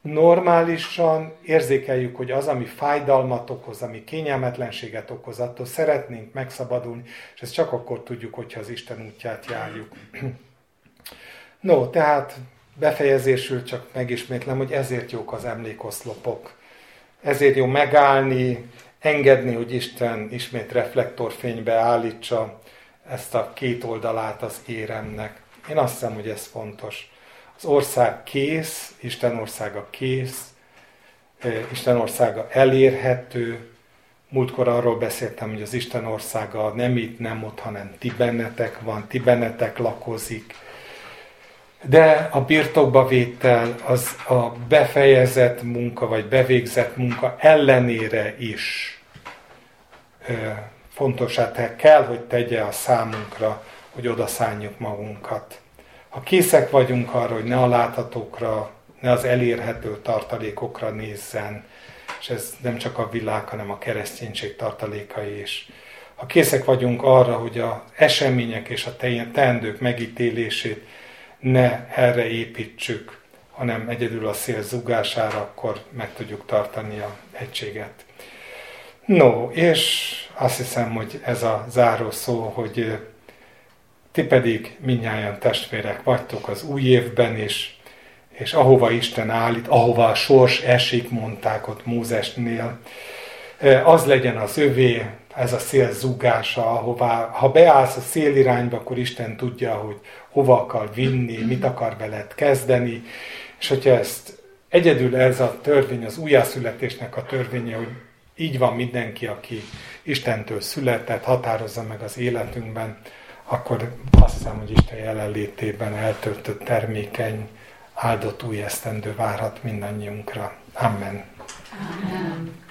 normálisan érzékeljük, hogy az, ami fájdalmat okoz, ami kényelmetlenséget okoz, attól szeretnénk megszabadulni, és ezt csak akkor tudjuk, hogyha az Isten útját járjuk. No, tehát befejezésül csak megismétlem, hogy ezért jók az emlékoszlopok. Ezért jó megállni, engedni, hogy Isten ismét reflektorfénybe állítsa ezt a két oldalát az éremnek. Én azt hiszem, hogy ez fontos. Az ország kész, Isten országa kész, Isten országa elérhető. Múltkor arról beszéltem, hogy az Isten országa nem itt, nem ott, hanem ti bennetek van, ti bennetek lakozik de a birtokba vétel az a befejezett munka, vagy bevégzett munka ellenére is fontosát kell, hogy tegye a számunkra, hogy odaszálljuk magunkat. Ha készek vagyunk arra, hogy ne a láthatókra, ne az elérhető tartalékokra nézzen, és ez nem csak a világ, hanem a kereszténység tartalékai is. Ha készek vagyunk arra, hogy az események és a teendők megítélését ne erre építsük, hanem egyedül a szél zugására, akkor meg tudjuk tartani a egységet. No, és azt hiszem, hogy ez a záró szó, hogy ti pedig minnyáján testvérek vagytok az új évben is, és ahova Isten állít, ahova a sors esik, mondták ott Mózesnél, az legyen az övé, ez a szél zúgása, ahová, ha beállsz a szél irányba, akkor Isten tudja, hogy hova akar vinni, mit akar veled kezdeni, és hogyha ezt egyedül ez a törvény, az újjászületésnek a törvénye, hogy így van mindenki, aki Istentől született, határozza meg az életünkben, akkor azt hiszem, hogy Isten jelenlétében eltöltött termékeny, áldott új esztendő várhat mindannyiunkra. Amen. Amen.